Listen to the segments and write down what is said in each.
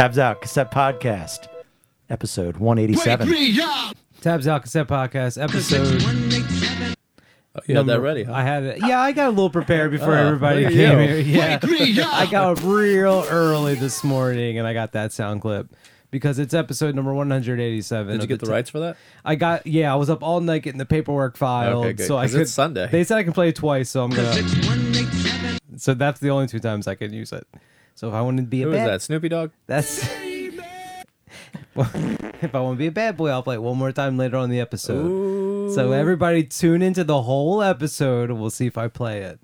Tabs out cassette podcast, episode one eighty seven. Tabs Out Cassette Podcast, episode. Oh, you had that ready, huh? I had it. Yeah, I got a little prepared before Oh, everybody look at came you. here. Yeah, I got up real early this morning, and I got that sound clip because it's episode number 187. Did you of get the Ta- rights for that? I got. Yeah, I was up all night getting the paperwork filed, Okay, good, so I 'cause could. it's Sunday. They said I can play it twice, so I'm gonna. So that's the only two times I can use it. So if I wanted to be a Who is bad, that? Snoopy Dog? that's. if I want to be a bad boy, I'll play it one more time later on in the episode. So everybody tune into the whole episode. We'll see if I play it.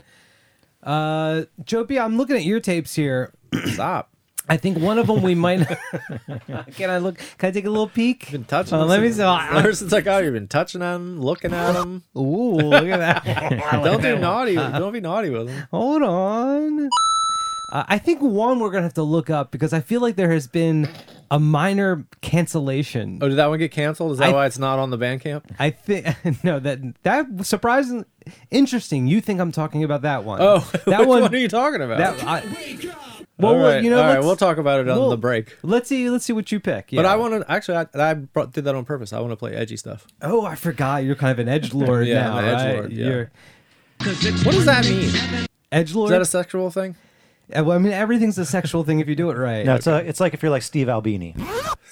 Uh, Jopie, I'm looking at your tapes here. Stop. I think one of them we might. can I look? Can I take a little peek? Been touching. Uh, them let me see. Ever since I got here, you've been touching them, looking at them. Ooh, look at that. Don't do naughty. Don't be naughty with them. Hold on. Uh, I think one we're gonna have to look up because I feel like there has been a minor cancellation. Oh, did that one get canceled? Is that I- why it's not on the Bandcamp? I think no that that surprising, interesting. You think I'm talking about that one? Oh, that one. one, are you talking about? that I, well, all right, you know, all right, we'll talk about it on we'll- the break. Let's see. Let's see what you pick. Yeah. But I want to actually. I, I brought, did that on purpose. I want to play edgy stuff. Oh, I forgot. You're kind of an edge lord Yeah, now, I'm an right? edgelord, yeah. You're What does that mean? edge lord? Is that a sexual thing? Uh, well, I mean, everything's a sexual thing if you do it right. No, it's uh, a, it's like if you're like Steve Albini.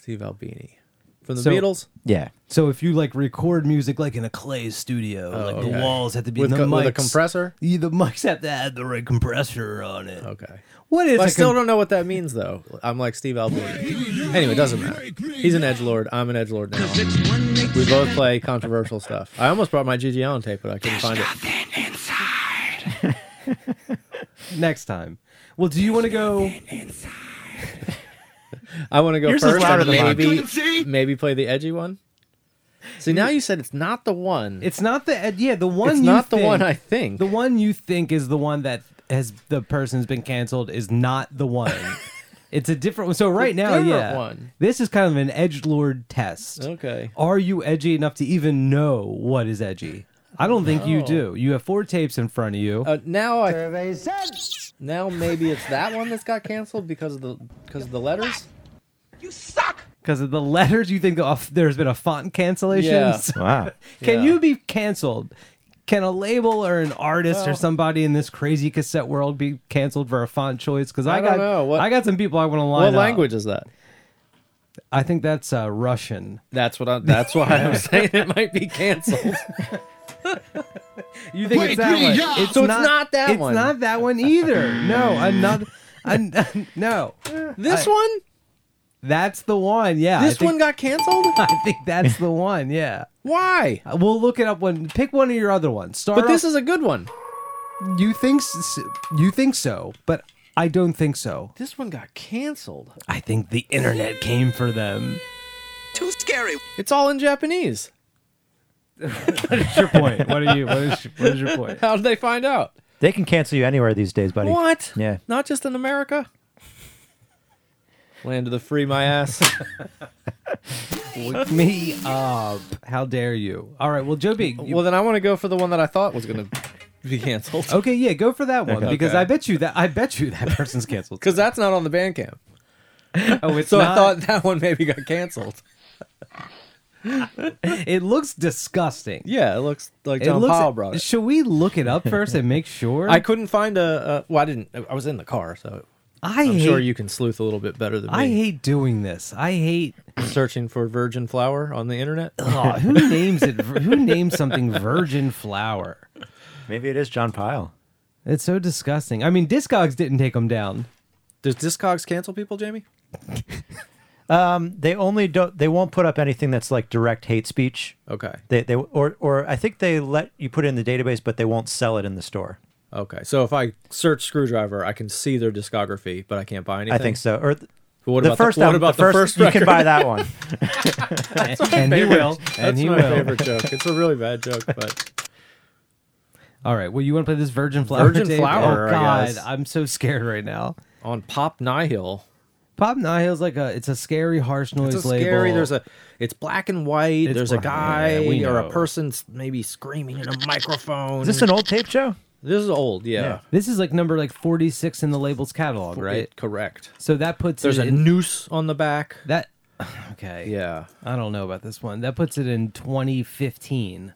Steve Albini from the So- Beatles. Yeah, So if you like record music like in a clay studio, oh, like the Oh, okay. walls have to be With, the co- mics, with a compressor. Yeah, the mics have to have the right compressor on it. Okay. What is I a still com- don't know what that means though. I'm like Steve Albini. Anyway, it doesn't matter. He's an edge lord. I'm an edge lord now. We both play controversial stuff. I almost brought my GG Allin tape, but I couldn't find it. next time? Well, do you want to go? I want to go Yours is first louder and than mine. maybe maybe play the edgy one. See, now you said it's not the one. It's not the ed- yeah the one. It's you not the think- one I think. The one you think is the one that has the person's been canceled is not the one. it's a different one. So right now, different yeah, one. this is kind of an edge lord test. Okay. Are you edgy enough to even know what is edgy? I don't think you do. You have four tapes in front of you. Uh, now I now maybe it's that one that's got canceled because of the because of the letters. You suck. Because of the letters, you think oh, there's been a font cancellation? Yeah. wow. Can Yeah. you be canceled? Can a label or an artist or somebody in this crazy cassette world be canceled for a font choice? Because I, I got know. What- I got some people I want to line What up. language is that? I think that's uh, Russian. That's what I. That's why I'm saying it might be canceled. You think it's that one? It's So it's not that it's one. not that one either. No, another. an- no, This I- one. that's the one. Yeah, This think, one got canceled. I think that's the one. Yeah, Why? Uh, we'll look it up when. Pick one of your other ones. Start. But this is a good one. you think you think so, but I don't think so. This one got canceled. I think the internet came for them. Too scary. It's all in Japanese. What's your point? What are you? What is, what is your point? How did they find out? They can cancel you anywhere these days, buddy. What? Yeah. Not just in America. Land of the free, my ass. Wake me up! How dare you? All right, well, Joe B. you- well, then I want to go for the one that I thought was going to be canceled. okay, yeah, go for that one Okay. because Okay. I bet you that I bet you that person's canceled. Because that's not on the Bandcamp. Oh, it's So I not? thought that one maybe got canceled. it looks disgusting. Yeah, it looks like It John looks. Powell brought it. Should we look it up first and make sure? I couldn't find a. Uh, well, I didn't. I was in the car, so I I'm hate. sure you can sleuth a little bit better than me. I hate doing this. I hate. searching for virgin flower on the internet. Oh, who names it? Who names something virgin flower? Maybe it is John Pyle. It's so disgusting. I mean, Discogs didn't take them down. Does Discogs cancel people, Jamie? Um, they only don't. They won't put up anything that's like direct hate speech. Okay. They they or or I think they let you put it in the database, but they won't sell it in the store. Okay. So if I search Skrewdriver, I can see their discography, but I can't buy anything. I think so. Or th- But what the about first the, what album, about the first, you can buy that one. and he will. And That's he my will. favorite joke. It's a really bad joke, but All right. Well, you want to play this Virgin Flower? Virgin? Flower, Oh I God, guess. I'm so scared right now. on Pop Nihil, Pop Nihil's like a. It's a scary, harsh noise it's a label. scary. There's a. It's black and white. It's there's a black- guy yeah, we or know. a person s- maybe screaming in a microphone. Is this an old tape, show? This is old. Yeah. This is like number like 46 in the label's catalog, right? It- correct. So that puts There's it a in, noose on the back. that. Okay. Yeah. I don't know about this one. That puts it in 2015. Are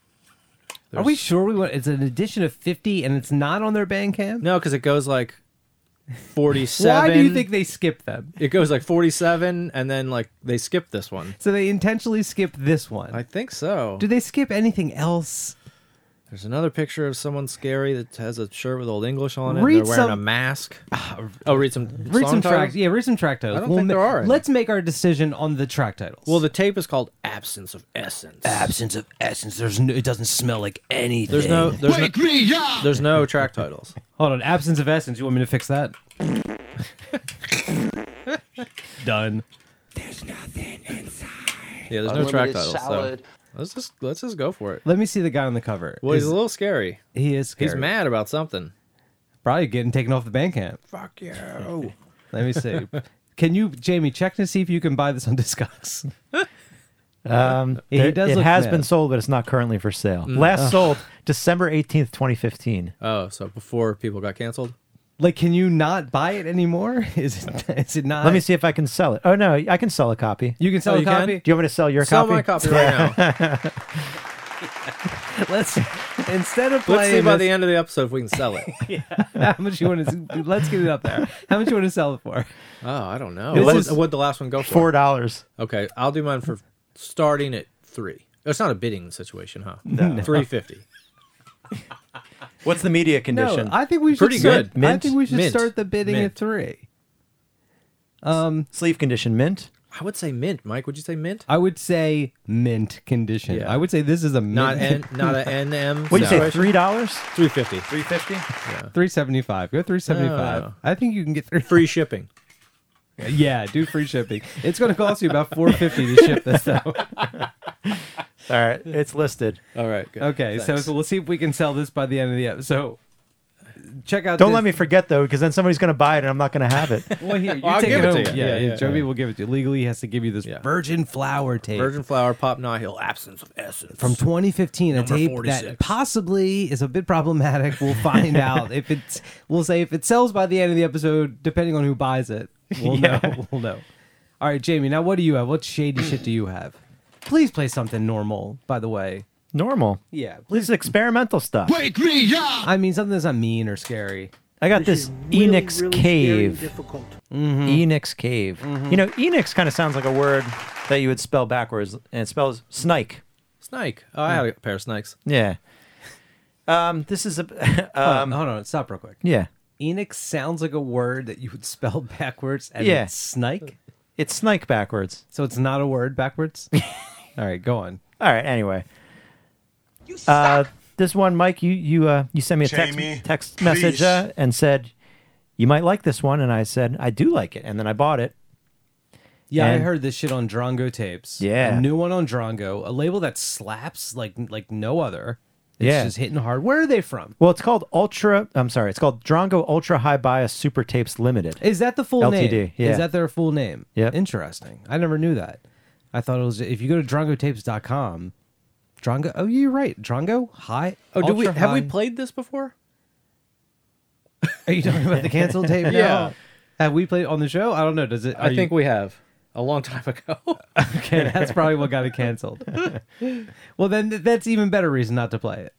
There's- we sure we want? It's an edition of 50, and it's not on their Bandcamp. No, because it goes like 47. Why do you think they skip them? it goes like 47 and then like they skip this one? So they intentionally skip this one. I think so. do they skip anything else? There's another picture of someone scary that has a shirt with old English on it. Read They're wearing a mask. oh, read some. Read song some titles? track. Yeah, read some track titles. I don't We'll think ma- there are any. Let's make our decision on the track titles. Well, the tape is called "Absence of Essence." absence of essence. There's no, it doesn't smell like anything. There's no. There's no, there's no track titles. Hold on. Absence of essence. You want me to fix that? Done. There's nothing inside. Yeah, there's no track titles. So let's just let's just go for it. Let me see the guy on the cover. Well, he's Is- a little scary. he is. Scary. He's mad about something. Probably getting taken off the Bandcamp. Fuck you. Let me see. can you, Jamie, check to see if you can buy this on Discogs? Um, He there- does it has mad. been sold, but it's not currently for sale. Last sold December 18th, 2015. Oh, so before people got canceled. Like, can you not buy it anymore? Is it? Is it not? Let me see if I can sell it. Oh, no, I can sell a copy. You can oh, sell Oh, a you can? copy. Do you want me to sell your copy? Sell copy? my copy right now. Let's instead of playing. Let's playing. see by this- the end of the episode if we can sell it. how much you want to? Let's get it up there. How much you want to sell it for? Oh, I don't know. This What is- would the last one go for? Four dollars. Okay, I'll do mine for starting at three. It's not a bidding situation, huh? No. Three fifty. What's the media condition? No, condition? I think we should. Pretty start, good. I think we should Mint. start the bidding Mint. at three. Um, Sleeve condition mint. I would say mint, Mike. Would you say mint? I would say mint condition. Yeah. I would say this is a mint. Not N, not a NM. What do you say? Three dollars? Three fifty. Three fifty? three seventy five. Go three seventy five. Oh. I think you can get three. Free shipping. Yeah, do free shipping. It's going to cost you about four fifty to ship this though. All right, it's listed. All right. Good. Okay, so, Thanks. so we'll see if we can sell this by the end of the episode. So check out. Don't this- let me forget though, because then somebody's going to buy it and I'm not going to have it. Well, here, you I'll take give it, it to home. you. Yeah, Yeah, yeah, yeah, Joby yeah. will give it to you. Legally, he has to give you this Yeah. virgin flower tape. Virgin flower, pop nihil, absence of essence. from 2015, a Number tape 46. that possibly is a bit problematic. We'll find out if it's. We'll say if it sells by the end of the episode, depending on who buys it. We'll know. We'll know. All right, Jamie. Now, what do you have? What shady shit do you have? Please play something normal. By the way, Normal. yeah. This is experimental stuff. Wake me up! I mean something that's not mean or scary. I got this Eniks Cave. Mm-hmm. Eniks Cave. You know, Eniks kind of sounds like a word that you would spell backwards, and it spells snake. snake. Oh, I had a pair of snakes. Yeah. Um, this is a. Hold um, on, hold on, stop real quick. yeah. Eniks sounds like a word that you would spell backwards, and Yeah. it's snake. It's snake backwards. So it's not a word backwards. All right, go on. All right. Anyway. Uh, this one, Mike, you you uh you sent me a text Jamie, text message uh, and said you might like this one, and I said I do like it, and then I bought it. Yeah, I heard this shit on Drongo tapes. Yeah. a new one on Drongo, a label that slaps like like no other. It's Yeah. just hitting hard. Where are they from? Well, it's called Ultra. I'm sorry, it's called Drongo Ultra High Bias Super Tapes Limited. Is that the full LTD, name? yeah. Is that their full name? Yeah. Interesting. I never knew that. I thought it was if you go to drongotapes.com, Drongo. Oh, you're right. Drongo High. Oh, do we Ultra have we played this before? Are you talking about the canceled tape? now? Yeah. Have we played on the show? I don't know. Does it? I think we have a long time ago. Okay, that's probably what got it canceled. well, then th- that's even better reason not to play it.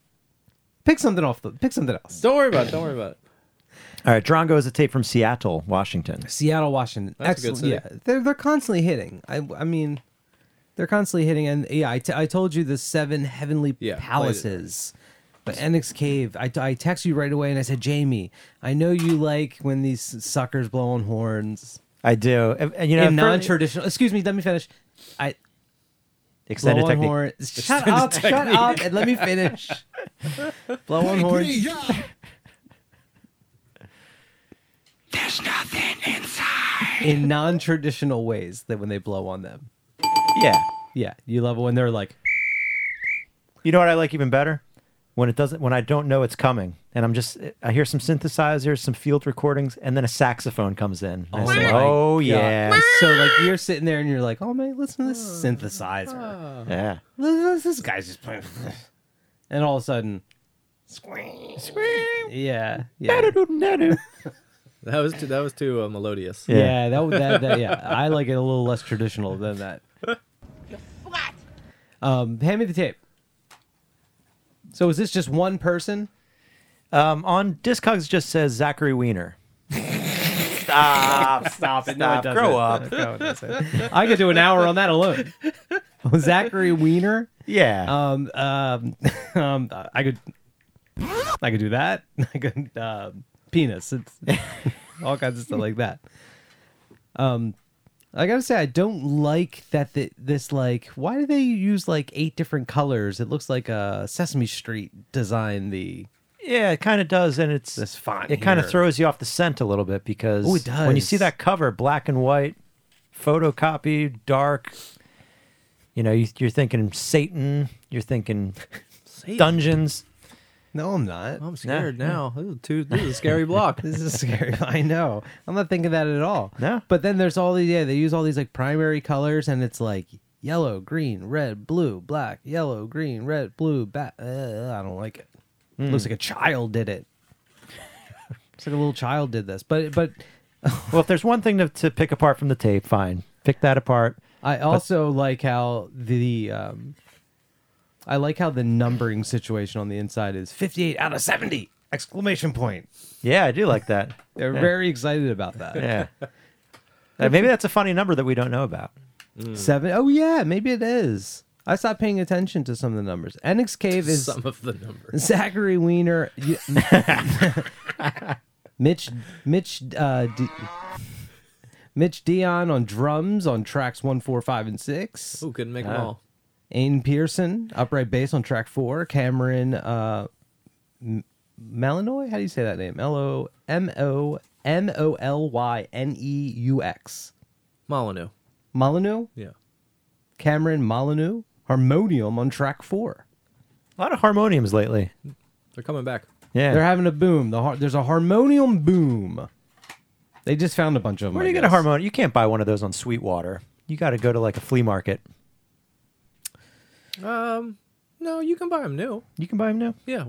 Pick something off the. Pick something else. don't worry about it. Don't worry about it. All right, Drongo is a tape from Seattle, Washington. Seattle, Washington. That's a good Excellent. city. Yeah, they're they're constantly hitting. I I mean, they're constantly hitting. And yeah, I, t- I told you the seven heavenly Yeah, played it. palaces. But Eniks Cave, I, I text you right away and I said, Jamie, I know you like when these suckers blow on horns. I do. And, and, you know, in for- non-traditional. Excuse me, let me finish. I extended blow on technique. horns. Shut up! Shut up! And let me finish. blow on horns. There's nothing inside. in non-traditional ways that when they blow on them. Yeah. Yeah, you love it when they're like, You know what I like even better? When it doesn't, when I don't know it's coming, and I'm just, I hear some synthesizers, some field recordings, and then a saxophone comes in. And I say, my oh God. yeah, So like you're sitting there and you're like, oh man, listen to this synthesizer. yeah. This, this guy's just playing, and all of a sudden, scream, yeah, yeah, That was too, that was too uh, melodious. Yeah. yeah. That, that, that yeah. I like it a little less traditional than that. Um, hand me the tape. So is this just one person? Um, on Discogs, it just says Zachary Weiner. stop, stop it, No, it doesn't. Grow up. No, it doesn't. I could do an hour on that alone. Zachary Weiner. Yeah. Um, um, um, I could, I could do that. I could, um, penis. It's all kinds of stuff like that. Um, I gotta say, I don't like that. The, this like, why do they use like eight different colors? It looks like a Sesame Street design. The Yeah, it kind of does, and it's This font It kind of throws you off the scent a little bit because it when you see that cover, black and white, photocopy, dark, you know, you, you're thinking Satan, you're thinking Satan. dungeons. No, I'm not. I'm scared now. This is, too, this is a scary block. This is scary. I know. I'm not thinking that at all. No. But then there's all these. Yeah, they use all these like primary colors, and it's like yellow, green, red, blue, black, yellow, green, red, blue. Ba- uh, I don't like it. Looks like a child did it. Looks like a little child did this. But but Well, if there's one thing to, to pick apart from the tape, fine, pick that apart. I also like how the um, I like how the numbering situation on the inside is 58 out of 70 exclamation point. Yeah, I do like that. They're Yeah. very excited about that. Yeah. Uh, maybe that's a funny number that we don't know about. Seven. Oh yeah, maybe it is. I stopped paying attention to some of the numbers. Eniks Cave is Some of the numbers. Zachary Weiner. you- Mitch Mitch uh, D, Mitch Dion on drums on tracks one, four, five, and six. Ooh, couldn't make them Ah. all. Aiden Pearson upright bass on track four. Cameron uh, M- Malinoy. How do you say that name? L O M O M O L Y N E U X. Molyneux. Molyneux. Yeah. Cameron Molyneux. Harmonium on track four. A lot of harmoniums lately. They're coming back. Yeah. They're having a boom. The har- there's a harmonium boom. They just found a bunch of them. Where I do you get a guess. harmonium? You can't buy one of those on Sweetwater. You got to go to like a flea market. Um, no, you can buy them new. You can buy them new. Yeah,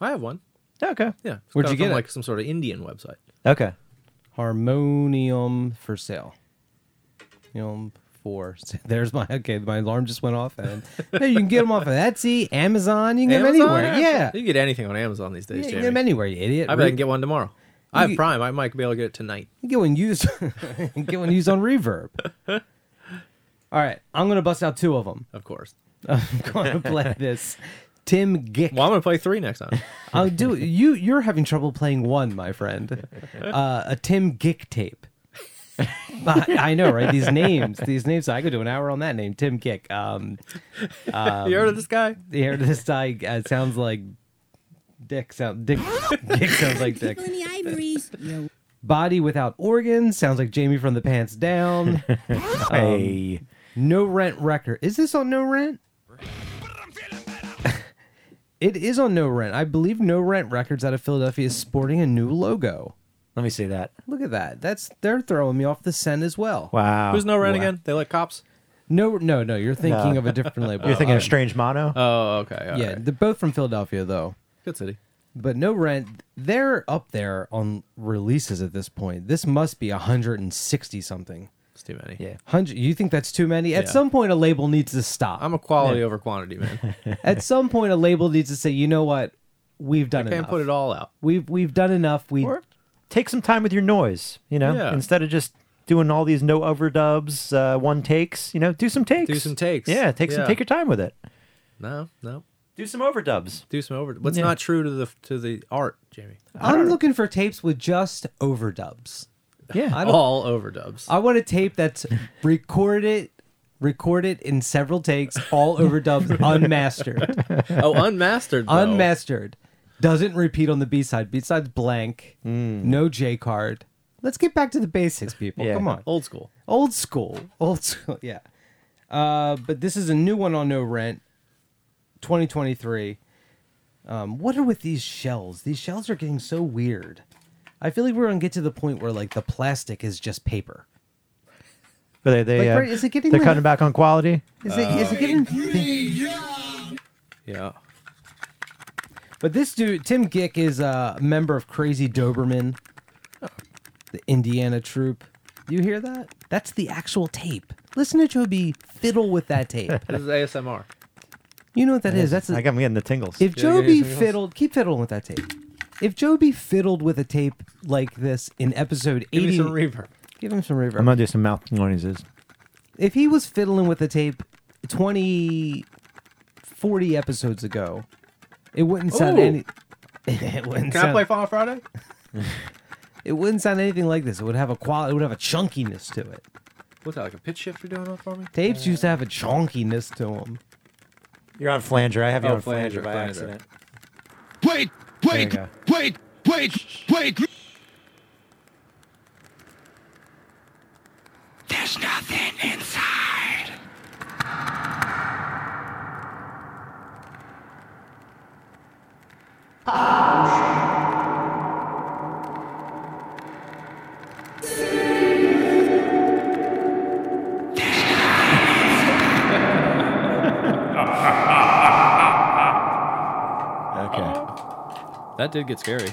I have one. Okay. Yeah, It's Where'd got you from, get it? Like some sort of Indian website. Okay. Harmonium for sale. You know, for there's my okay. My alarm just went off, and hey, you can get them off of Etsy, Amazon. You can get them Amazon? anywhere. Yeah, you can get anything on Amazon these yeah days, you can Jamie. get them anywhere. You idiot. I bet I can get one tomorrow. I have You- Prime. I might be able to get it tonight. You get one used. you get one used on Reverb. All right, I'm gonna bust out two of them. Of course. I'm gonna play this. Tim Gick. Well, I'm gonna play three next time. I'll do you. You're having trouble playing one, my friend. Uh, a Tim Gick tape. I, I know, right? These names, these names. I could do an hour on that name, Tim Gick. Um, you heard of this guy? You heard to this guy uh, sounds like Dick. Sound Dick. Dick sounds like Dick. in the ivories. Yo, Body without organs sounds like Jamie from the Pants Down. Hey. No Rent record. Is this on No Rent? It is on No Rent. I believe No Rent Records out of Philadelphia is sporting a new logo. Let me see that. Look at that. That's they're throwing me off the scent as well. Wow. Who's no rent Wow. again? They like cops. No, no, no. You're thinking No. of a different label. You're thinking of um, Strange Mono? Oh, okay. all yeah, right. they're both from Philadelphia though. good city. But No Rent, they're up there on releases at this point. This must be 160 something. It's too many. yeah. Hundred. You think that's too many? At Yeah. some point, a label needs to stop. I'm a quality over quantity man. At some point, a label needs to say, you know what, we've done I can't enough. put it all out. We've we've done enough. We Or take some time with your noise, you know, Yeah. instead of just doing all these no overdubs, uh, one takes, you know, do some takes. Do some takes. Yeah, take some Yeah. take your time with it. No, no. Do some overdubs. Do some over. What's Yeah. not true to the to the art, Jamie? I'm looking for tapes with just overdubs. Yeah. I don't. All overdubs. I want a tape that's recorded, recorded in several takes, all overdubbed, unmastered, oh, unmastered. Though. unmastered. Doesn't repeat on the B side. B side's blank. Hmm. No J card. Let's get back to the basics, people. Yeah. Come on. Old school. Old school. Old school. Yeah. Uh, but this is a new one on no rent. 2023. Um, what are with these shells? These shells are getting so weird. I feel like we're gonna get to the point where like the plastic is just paper. But they, they Like, uh, right, is it getting they're like- cutting back on quality. Is it is it getting? Yeah. But this dude, Tim Gick, is a member of Crazy Doberman, the Indiana troupe. You hear that? That's the actual tape. Listen to Joby fiddle with that tape. This is ASMR. You know what that is? That's I a, got me getting the tingles. if Yeah, Joby yeah, yeah. fiddled. Keep fiddling with that tape. If Joby fiddled with a tape like this in episode Give me eighty, some reverb. give him some reverb. I'm gonna do some mouth noises. if he was fiddling with the tape 20 40 episodes ago it wouldn't sound Ooh. any it wouldn't Can I sound, play Final Friday? it wouldn't sound anything like this it would have a quality it would have a chunkiness to it What's that, like a pitch shifter doing that for me? tapes used to have a chunkiness to them You're on flanger. I have you Oh, on flanger, flanger, by flanger. accident. Wait, wait, wait, wait, wait. There's nothing inside. Okay. That did get scary.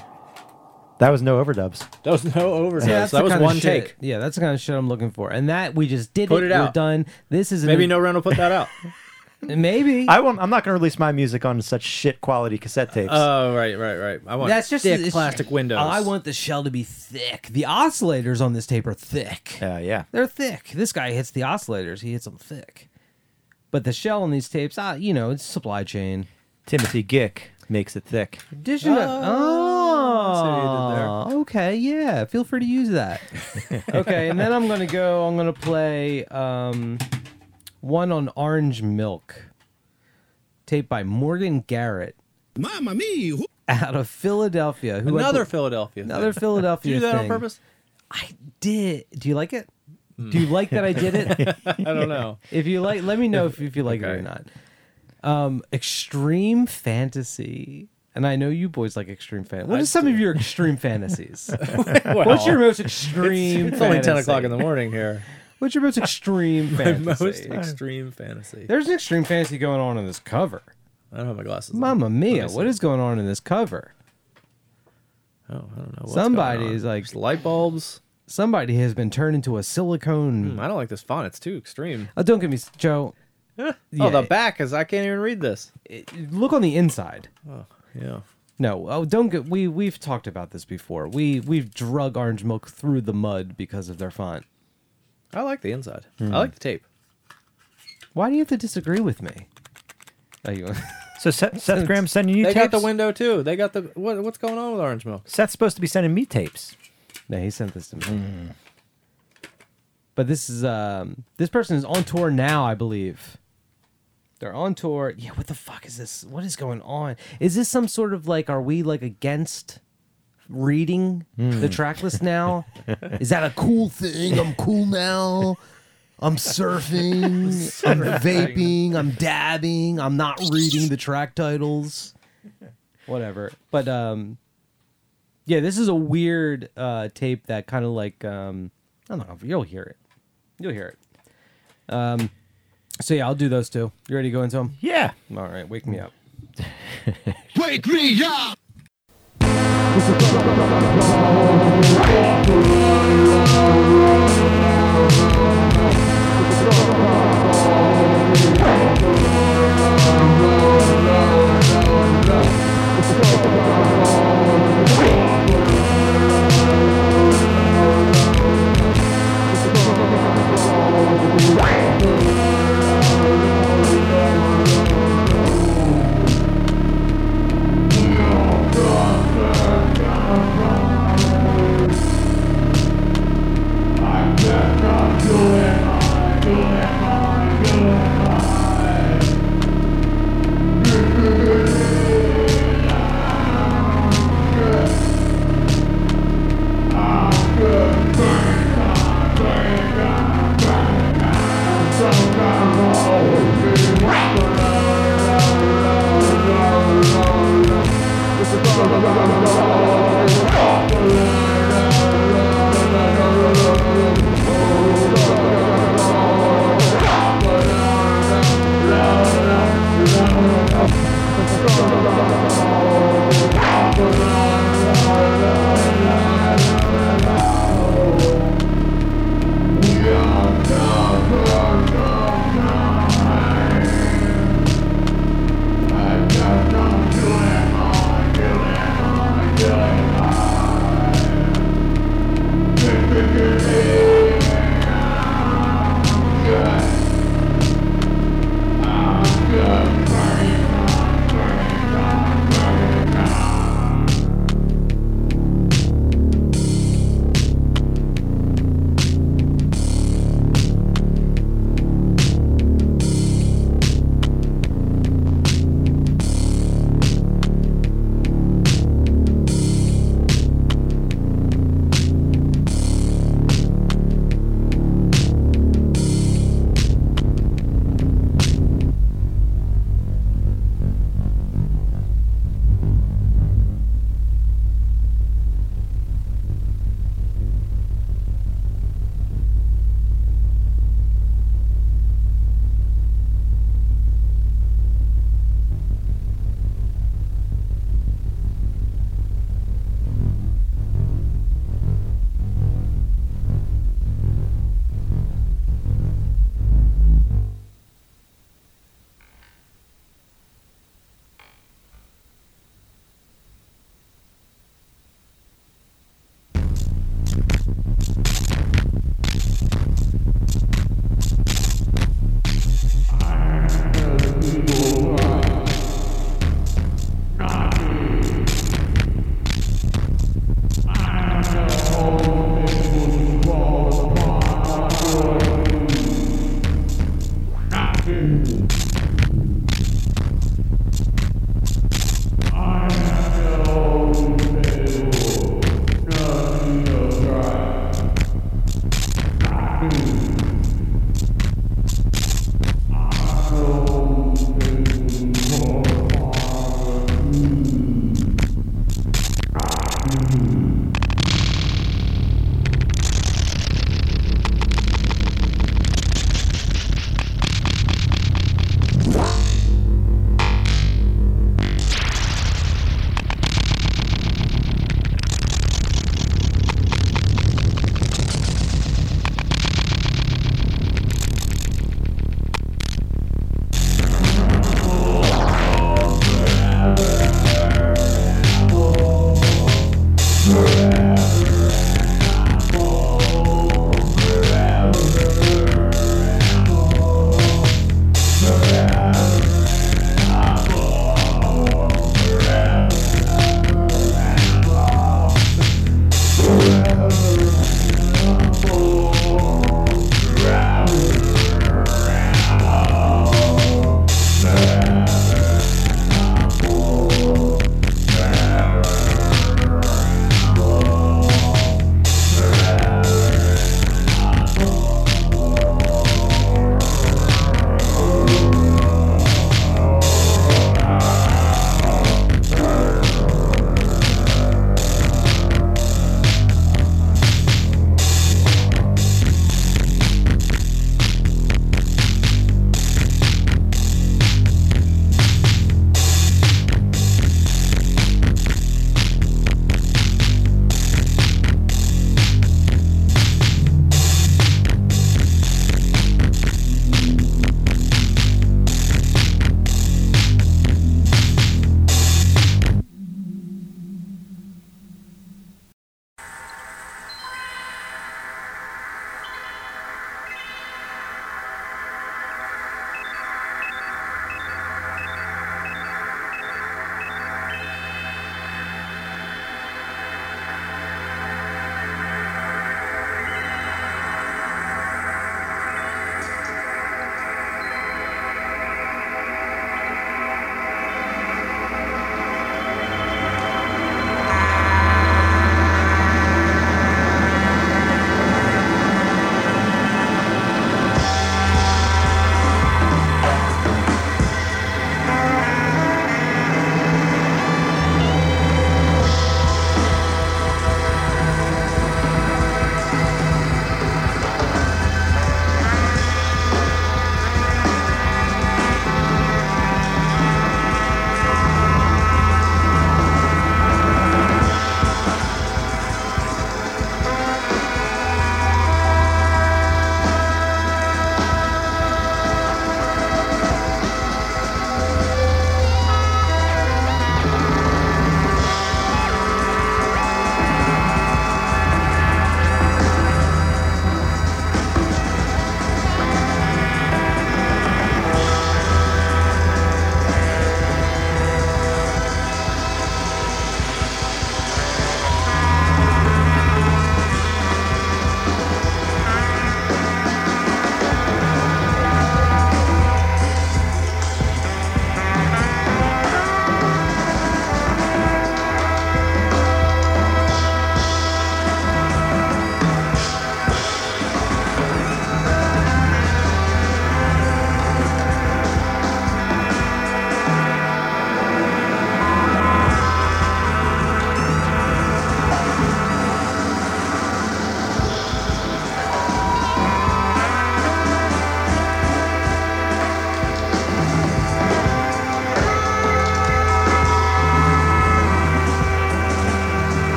That was no overdubs. That was no overdubs. that's that was one shit- take. yeah that's the kind of shit i'm looking for and that we just did Put it, it we're out. done this is an, Maybe no rent will put that out. maybe I won't. I'm not gonna release my music on such shit quality cassette tapes. Oh, right, right, right. I want that's just thick plastic windows. i want the shell to be thick the oscillators on this tape are thick uh, yeah. They're thick. This guy hits the oscillators. He hits them thick. But the shell on these tapes, ah, you know, it's supply chain. Timothy Gick makes it thick. Addition Oh, see you did oh, okay, yeah. Feel free to use that. okay, and then I'm gonna go. I'm gonna play um, one on Orange Milk, taped by Morgan Garrett Mamma mia. out of Philadelphia. Who Another bel- Philadelphia. another thing. Philadelphia. Did you do that on purpose? I did. Do you like it? Do you like that I did it? I don't know. If you like, let me know if, if you like it or not. Um, extreme fantasy, and I know you boys like extreme fantasy. What I are some do. of your extreme fantasies? Well, What's your most extreme? It's only ten o'clock in the morning here. What's your most extreme My fantasy? most extreme fantasy. There's an extreme fantasy going on in this cover. I don't have my glasses. on. Mamma mia! What is going on in this cover? Oh, I don't know. What's Somebody is like- There's light bulbs. Somebody has been turned into a silicone. Hmm, I don't like this font. It's too extreme. Oh, don't get me, Joe. Oh, Yeah. the back is. I can't even read this. it- look on the inside. Oh, yeah. No, oh, don't get. We we've talked about this before. We we've drug orange milk through the mud because of their font. I like the inside. Hmm. I like the tape. Why do you have to disagree with me? Oh, you- So Seth, Seth Graham sending you They tapes. got the window too. They got the what? What's going on with orange milk? Seth's supposed to be sending me tapes. no, he sent this to me. But this is um this person is on tour now, I believe. They're on tour. Yeah, what the fuck is this? What is going on? Is this some sort of like are we like against reading the track list now? is that a cool thing? I'm cool now. I'm surfing, I'm vaping, I'm dabbing, I'm not reading the track titles. Whatever. But um yeah, this is a weird uh tape that kind of like um I don't know, you'll hear it. You'll hear it. Um so yeah, I'll do those two. You ready to go into them? Yeah. All right, wake me up. wake me up.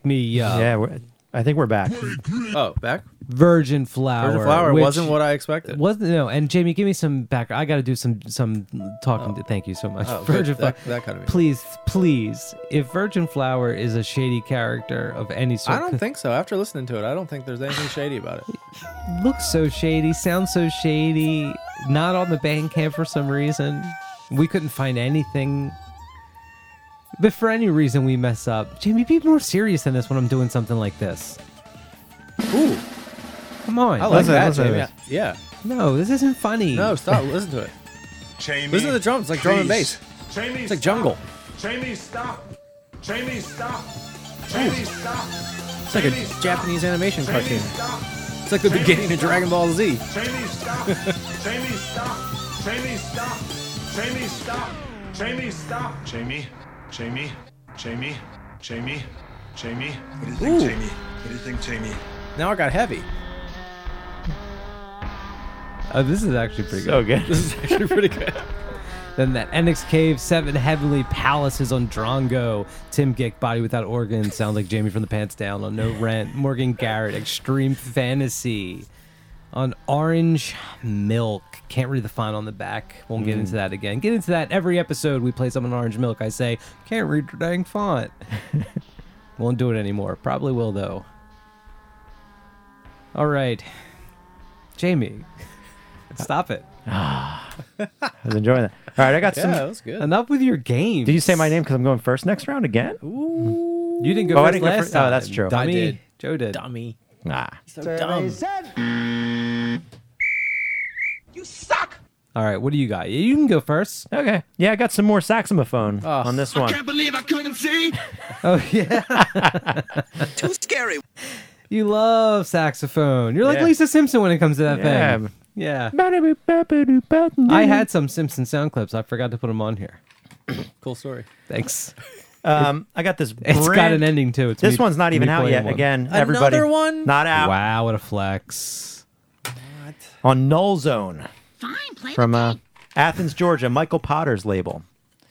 Wake me up. Yeah, we're, I think we're back. Oh, back. Virgin flower. Virgin flower which wasn't what I expected. Wasn't no. And Jamie, give me some background. I got to do some some talking. Oh. to Thank you so much. Oh, Virgin flower. That, that kind of. Please, please. If Virgin Flower is a shady character of any sort, I don't think so. After listening to it, I don't think there's anything shady about it. looks so shady, sounds so shady. Not on the Bandcamp for some reason. We couldn't find anything. But for any reason we mess up, Jamie, be more serious than this when I'm doing something like this. Ooh, Come on. I like Listen, that. listen to Jamie. this. Yeah. no, this isn't funny. No, stop. Listen to it. Jamie, Listen to the drums. It's like drum and please. bass. Jamie, It's like jungle. Jamie, stop. Jamie, stop. Jamie, stop. It's like a Japanese animation cartoon. It's like the beginning of Dragon Ball Z. Jamie, stop. Jamie, stop. Jamie, stop. Jamie, stop. Jamie, stop. Jamie, Jamie, Jamie, Jamie, Jamie. What do you think, Ooh. Jamie? What do you think, Jamie? Now I got heavy. Oh, this is actually pretty So good. good. This is actually pretty good. Then that Eniks Cave, Seven Heavenly Palaces on Drongo, Tim Gick, Body Without Organs, sounds like Jamie from the Pants Down on No Rent, Morgan Garrett, Extreme Fantasy on Orange Milk. Can't read the font on the back. Won't get into mm. that again. Get into that every episode. We play something on Orange Milk. I say, can't read the dang font. Won't do it anymore. Probably will though. All right, Jamie, stop it. Ah, I was enjoying that. All right, I got Yeah, some. that was good. Enough with your game. Did you say my name because I'm going first next round again? Ooh. You didn't go Oh, I first didn't go last first- oh, that's true. I Dummy. did. Joe did. Dummy. Nah. So dumb. All right, what do you got? You can go first. Okay. Yeah, I got some more saxophone Oh. on this one. I can't believe I couldn't see. Oh yeah, Too scary. you love saxophone. You're like Yeah. Lisa Simpson when it comes to that Yeah. thing. Yeah. I I had some Simpson sound clips. I forgot to put them on here. Cool story. Thanks. Um, I got this. It's got an ending too. It's This me- one's not me even out playing yet. one. Again, Another everybody. one? Not out. Wow, what a flex. On Null Zone Fine, play from the uh. Athens, Georgia. Michael Potter's label.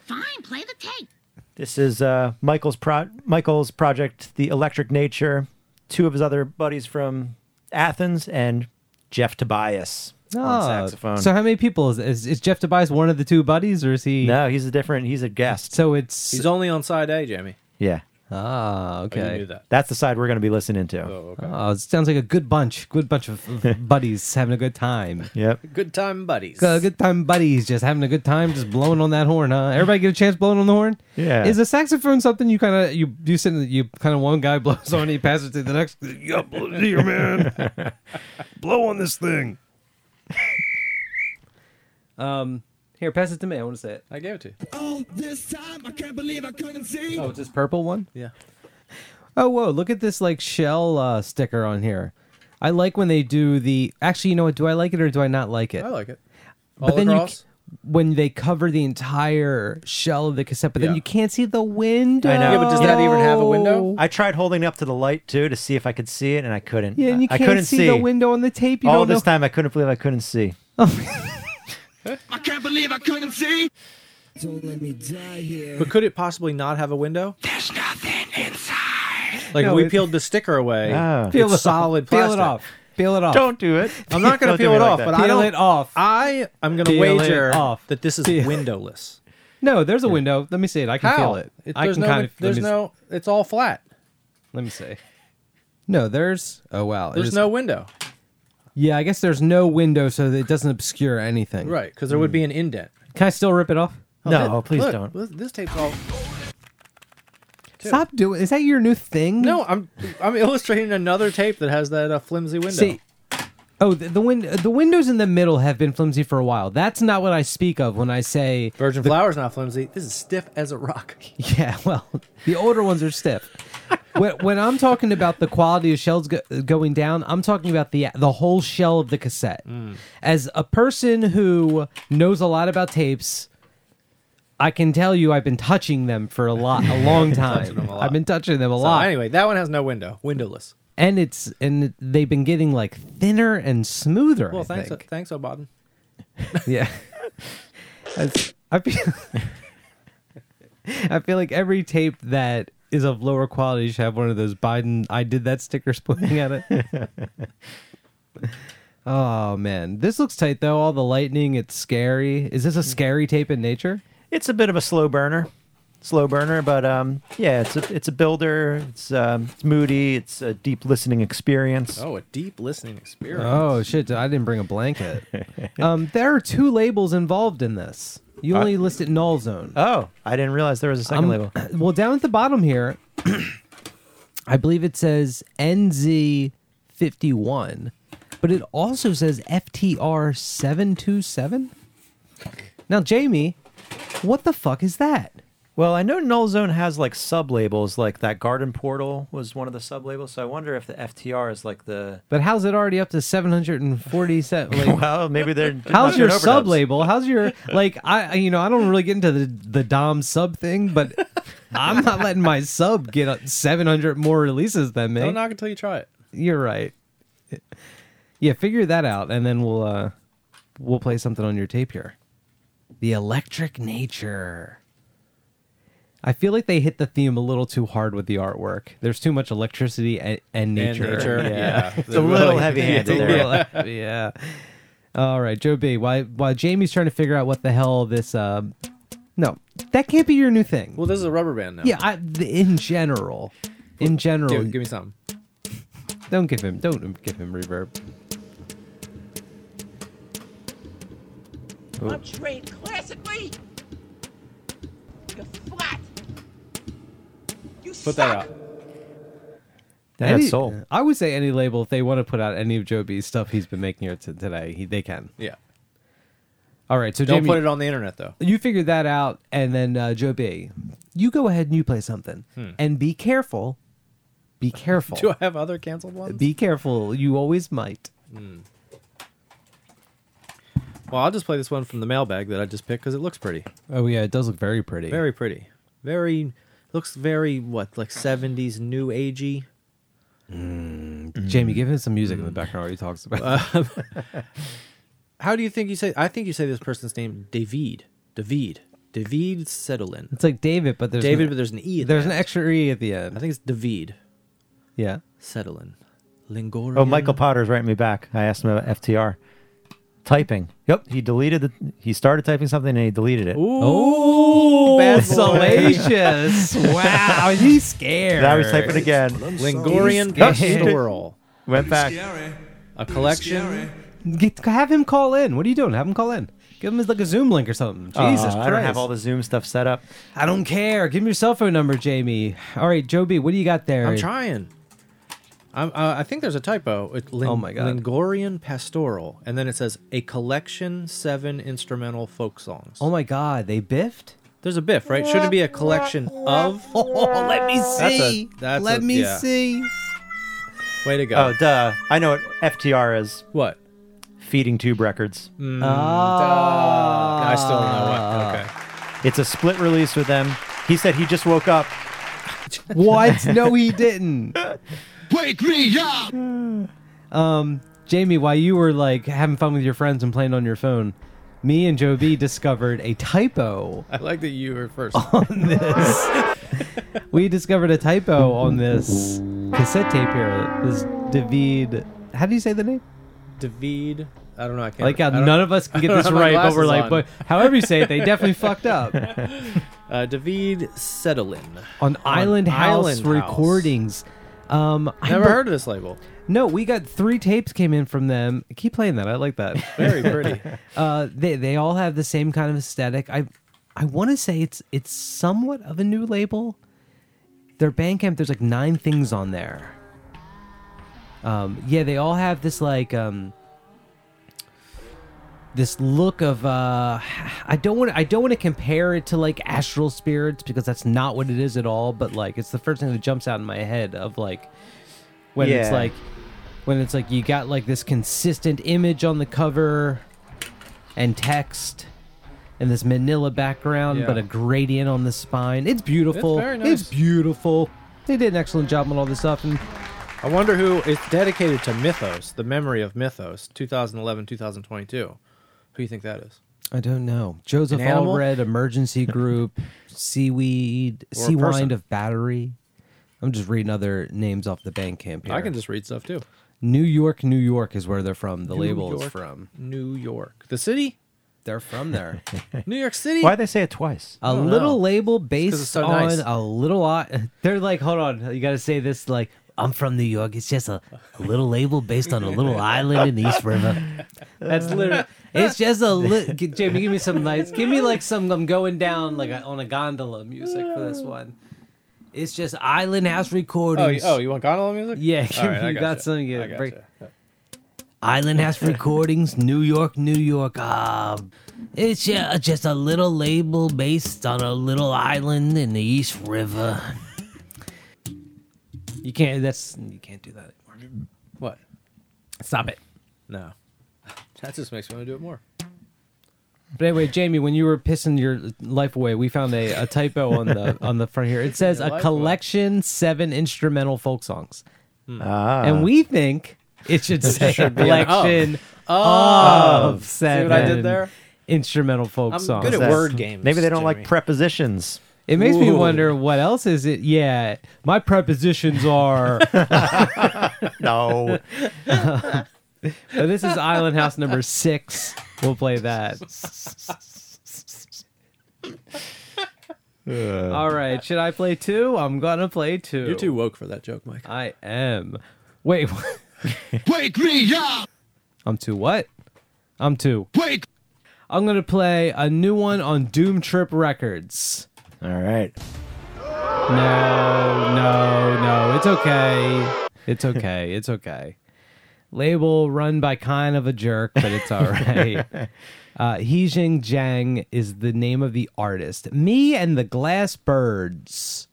Fine, play the tape. This is uh, Michael's pro- Michael's project, The Electric Nature. Two of his other buddies from Athens and Jeff Tobias on Oh, saxophone. So how many people is, is is Jeff Tobias one of the two buddies or is he? no, he's a different. He's a guest. So it's He's only on side A, Jamie. Yeah, ah Oh, okay. You knew that. that's the side we're going to be listening to. Oh, okay. Oh, it sounds like a good bunch, good bunch of, of buddies having a good time. Yep. Good time buddies. Uh, good time buddies, just having a good time, just blowing on that horn, huh? Everybody get a chance blowing on the horn? Yeah. Is a saxophone something you kind of you you sit in, you kind of one guy blows on, he passes it to the next. Yeah, blow it here, man. blow on this thing. um, here, pass it to me. I want to say it. I gave it to you. All this time, I can't believe I couldn't see. Oh, it's this purple one. Yeah. Oh, whoa! Look at this like shell uh, sticker on here. I like when they do the. Actually, you know what? Do I like it or do I not like it? I like it. But All then you across. when they cover the entire shell of the cassette, but then Yeah. you can't see the window. I know. Yeah, but does that even have a window? I tried holding it up to the light too to see if I could see it, and I couldn't. Yeah, and you I can't couldn't see, the window on the tape. You All don't this know. time, I couldn't believe I couldn't see. I can't believe I couldn't see. Don't let me die here. But could it possibly not have a window? There's nothing inside. Like No, we it- peeled the sticker away, Oh. Peel it's it off. solid Peel plastic. it off. Peel it off. Don't do it. I'm not going Don't to do peel it like off, that. but Peel I don't. it off. I am going to Peel it wager off. that this is Peel- windowless. No, there's a window. Let me see it. I can How? feel it. I there's can no. kind of. there's let me, no. It's all flat. Let me see. No, there's. Oh wow. There's There's no window. Yeah, I guess there's no window, so that it doesn't obscure anything. Right, because there would be an indent. Can I still rip it off? No, Look, please look, don't. This, this tape's all. Stop doing. Is that your new thing? No, I'm I'm illustrating another tape that has that uh, flimsy window. See, oh, the the, win- the windows in the middle have been flimsy for a while. That's not what I speak of when I say, Virgin flower's not flimsy. This is stiff as a rock. yeah, well, the older ones are stiff. when, when I'm talking about the quality of shells go- going down, I'm talking about the the whole shell of the cassette. Mm. As a person who knows a lot about tapes, I can tell you I've been touching them for a lot, a long time. I've been touching them a So lot. anyway, that one has no window, windowless. And it's and they've been getting like thinner and smoother. Well, I thanks, think. Uh, thanks, O'Baden. Yeah. I feel I feel like every tape that is of lower quality, should have one of those Biden I did that stickers pointing at it. oh man. This looks tight though. All the lightning, it's scary. Is this a mm-hmm. scary tape in nature? It's a bit of a slow burner, slow burner, but um, yeah, it's a it's a builder. It's um, it's moody. It's a deep listening experience. Oh, a deep listening experience. Oh shit! I didn't bring a blanket. um, there are two labels involved in this. You only listed Null Zone. Oh, I didn't realize there was a second Um, label. Well, down at the bottom here, I believe it says NZ51, but it also says FTR727. Now, Jamie, what the fuck is that? Well, I know Null Zone has like sub labels, like that Garden Portal was one of the sub labels. So I wonder if the FTR is like the. But how's it already up to 747? Like, Well, maybe they're. How's your sub label? How's your like? I I- you know I don't really get into the the Dom sub thing, but I'm not letting my sub get 700 more releases than me. Don't knock until you try it. You're right. Yeah, figure that out, and then we'll uh we'll play something on your tape here. The electric nature. I feel like they hit the theme a little too hard with the artwork. There's too much electricity and, and nature. And nature. Yeah. It's a little heavy-handed It's there. heavy, yeah. All right, Joe B. While while Jamie's trying to figure out what the hell this uh no, that can't be your new thing. Well, this is a rubber band now. yeah, I, th- in general, in general, Give, give me something. don't give him don't give him reverb. I'm trained classically. Put that out. That Any- soul. I would say any label if they want to put out any of Joe B's stuff he's been making here today, he, they can. Yeah. All right, so Don't Jamie, put it on the internet though. you figured that out, and then uh, Joe B, you go ahead and you play something, and be careful. Be careful. Hmm. Do I have other canceled ones? Be careful. You always might. well, I'll just play this one from the mailbag that I just picked because it looks pretty. Oh yeah, it does look very pretty. Very pretty. Very looks very what like seventies new agey. Mm. Jamie, give him some music in the mm. background while he talks about. it. How do you think you say? I think you say this person's name David. David. David Cedolin. it's like David, but there's David, an, but there's an e. At there's the an end. extra e at the end. I think it's David yeah. Cedolin. Lingorian. Oh, Michael Potter's writing me back. I asked him about FTR. Typing. Yep, he deleted it. He started typing something and he deleted it. Oh, bad boy. salacious! wow, he's scared. Now he's typing again. Lingorian Yep. Pastoral. Went back. A collection. Get, have him call in. What are you doing? Have him call in. Give him like a Zoom link or something. Oh, Jesus Oh, Christ! I don't have all the Zoom stuff set up. I don't care. Give me your cell phone number, Jamie. All right, Joe B. What do you got there? I'm trying. I'm, uh, I think there's a typo. It, ling- Oh my God. Lingorian Pastoral, and then it says a collection seven instrumental folk songs. Oh my God, they biffed. There's a biff, right? Shouldn't it be a collection of? Oh, let me That's a- see. that's let a- me yeah. see. Way to go! Oh, duh. I know what FTR is. what? Feeding Tube Records. Ah. I still don't know what. Okay. It's a split release with them. He said he just woke up. What? no, he didn't. Wake me up! Um, Jamie, while you were like having fun with your friends and playing on your phone, me and Joe B discovered a typo I like that you were first. on this. we discovered a typo on this cassette tape here. This David. How do you say the name? David. I don't know. I can't. Like how I don't- none of us can get don't this have my right, but we're glasses like, on. but however you say it, they definitely fucked up. Uh, David Cedolin. On Island House Island House. Recordings. Um, I Never be- heard of this label. No, we got three tapes came in from them. Keep playing that. I like that. Very pretty. uh, they they all have the same kind of aesthetic. I I want to say it's it's somewhat of a new label. Their Bandcamp, there's like nine things on there. Um, yeah, they all have this like um, this look of uh, I don't want I don't want to compare it to like Astral Spirits because that's not what it is at all. But like, it's the first thing that jumps out in my head of like when it's like when it's like you got like this consistent image on the cover and text and this manila background Yeah. but a gradient on the spine it's beautiful It's nice. it's beautiful they did an excellent job on all this stuff and I wonder who it's dedicated to Mythos, the memory of Mythos, 2011 2022. Who do you think that is? i don't know joseph An animal? allred emergency group seaweed Or a sea person? wind of battery I'm just reading other names off the Bandcamp here. I can just read stuff too. New York, New York is where they're from. The New label is York. from. New York, the city, They're from there. New York City. Why they say it twice? A little know. label 'cause based it's so on nice. a little. i- They're like, hold on, you got to say this like. I'm from New York. It's just a, a little label based on a little island in the East River. That's literally. It's just a li- Jamie. Give me some nice. Give me like some. I'm going down like a, on a gondola music for this one. It's just Island House Oh, you, recordings. oh, you want gondola music? Yeah, All right, I you got got you. some. I Yeah, got break- you. Island House Recordings, New York, New York. Uh, it's uh, just a little label based on a little island in the East River. You can't. That's you can't do that anymore. What? Stop it. No. That just makes me want to do it more. But anyway, Jamie, when you were pissing your life away, we found a, a typo on the on the front here. It says a life collection seven instrumental folk songs, Ah. and we think it should say should be an of. collection Oh, of seven. See what I did there? Instrumental folk I'm songs. good at word games. Maybe they don't Jimmy. like prepositions. It makes me Ooh. wonder what else is it. Yeah, my prepositions are. No. but this is Island House number six. We'll play that. Uh. All right, should I play two? I'm gonna play two. You're too woke for that joke, Mike. I am. Wait, Wake me up! I'm too what? I'm too. Wake! I'm gonna play a new one on Doom Trip Records. All right. No, no, no. It's okay. It's okay. It's okay. Label run by kind of a jerk, but it's all right. uh, Heejin Jang is the name of the artist. Me and the Glass Birds.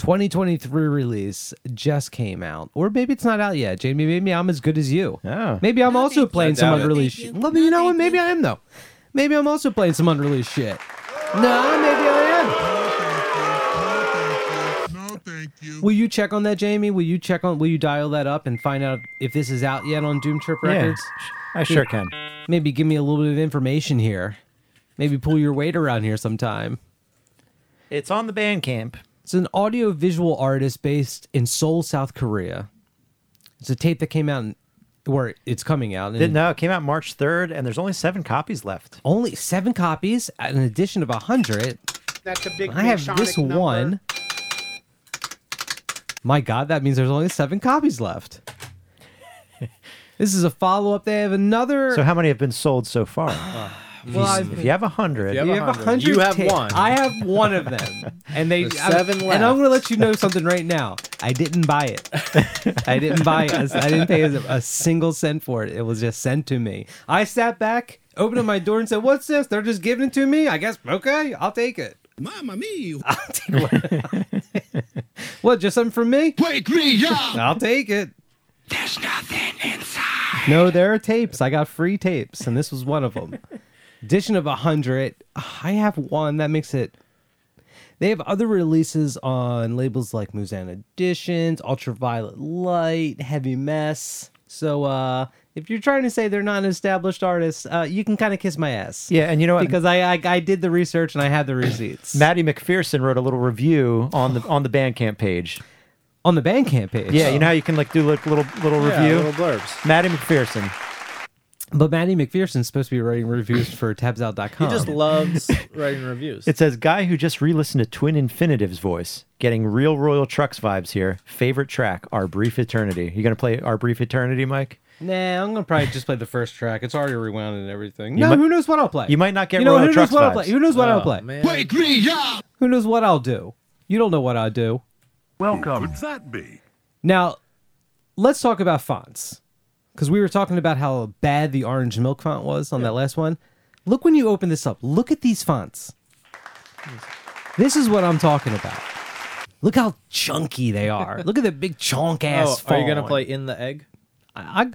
2023 release just came out. Or maybe it's not out yet. Jamie, maybe I'm as good as you. Oh. Maybe I'm also playing some doubt it. unreleased shit. Well, you know what? Maybe I am, though. Maybe I'm also playing some unreleased shit. No, maybe I am. No, thank you. Will you check on that, Jamie? Will you check on? Will you dial that up and find out if this is out yet on Doom Trip Records? Yeah. Records? I sure can. Maybe give me a little bit of information here. Maybe pull your weight around here sometime. It's on the Bandcamp. It's an audio visual artist based in Seoul, South Korea. It's a tape that came out, in, or it's coming out. Didn't And know it came out March 3rd, and there's only seven copies left. only seven copies, at an edition of a hundred. That's a big I have this number. one. My God, that means there's only seven copies left. this is a follow up. They have another. So how many have been sold so far? well, I've- if you have a hundred, If You have have a 100. You have one. I have one of them, and they There's I- seven And left. I'm going to let you know something right now. I didn't buy it. I didn't buy it. I didn't pay a, a single cent for it. It was just sent to me. I sat back, opened up my door, and said, "What's this? They're just giving it to me. I guess okay, I'll take it. Mamma mia! I'll take what? what? Just something from me? Wake me up! I'll take it. There's nothing inside. No, there are tapes. I got free tapes, and this was one of them. Edition of 100. I have one. That makes it. They have other releases on labels like Muzan Editions, Ultraviolet Light, Heavy Mess. So, uh, if you're trying to say they're not an established artist, uh, you can kind of kiss my ass. yeah, and you know what? Because I, I I did the research and I had the receipts Maddie McPherson wrote a little review on the on the Bandcamp page. on the Bandcamp page. Yeah, you know how you can like do like little little Yeah, review. little blurbs. Maddie McPherson. But Maddie McPherson's supposed to be writing reviews for tabsout.com. He just loves writing reviews. It says guy who just re-listened to Twin Infinitives voice, getting real Royal Trux vibes here. Favorite track, Our Brief Eternity. You gonna play Our Brief Eternity, Mike? Nah, I'm gonna probably just play the first track. It's already rewound and everything. You no, might- who knows what I'll play? You might not get You know Royal who Trucks knows what I'll play? Who knows what oh, I'll Oh, play? man. Wake me up! Who knows what I'll do? You don't know what I'll do. Welcome. Could that be? Now, let's talk about fonts. Because we were talking about how bad the orange milk font was on that last one. Look when you open this up. Look at these fonts. This is what I'm talking about. Look how chunky they are. Look at the big chunk Oh, ass. are you gonna play in the egg? I,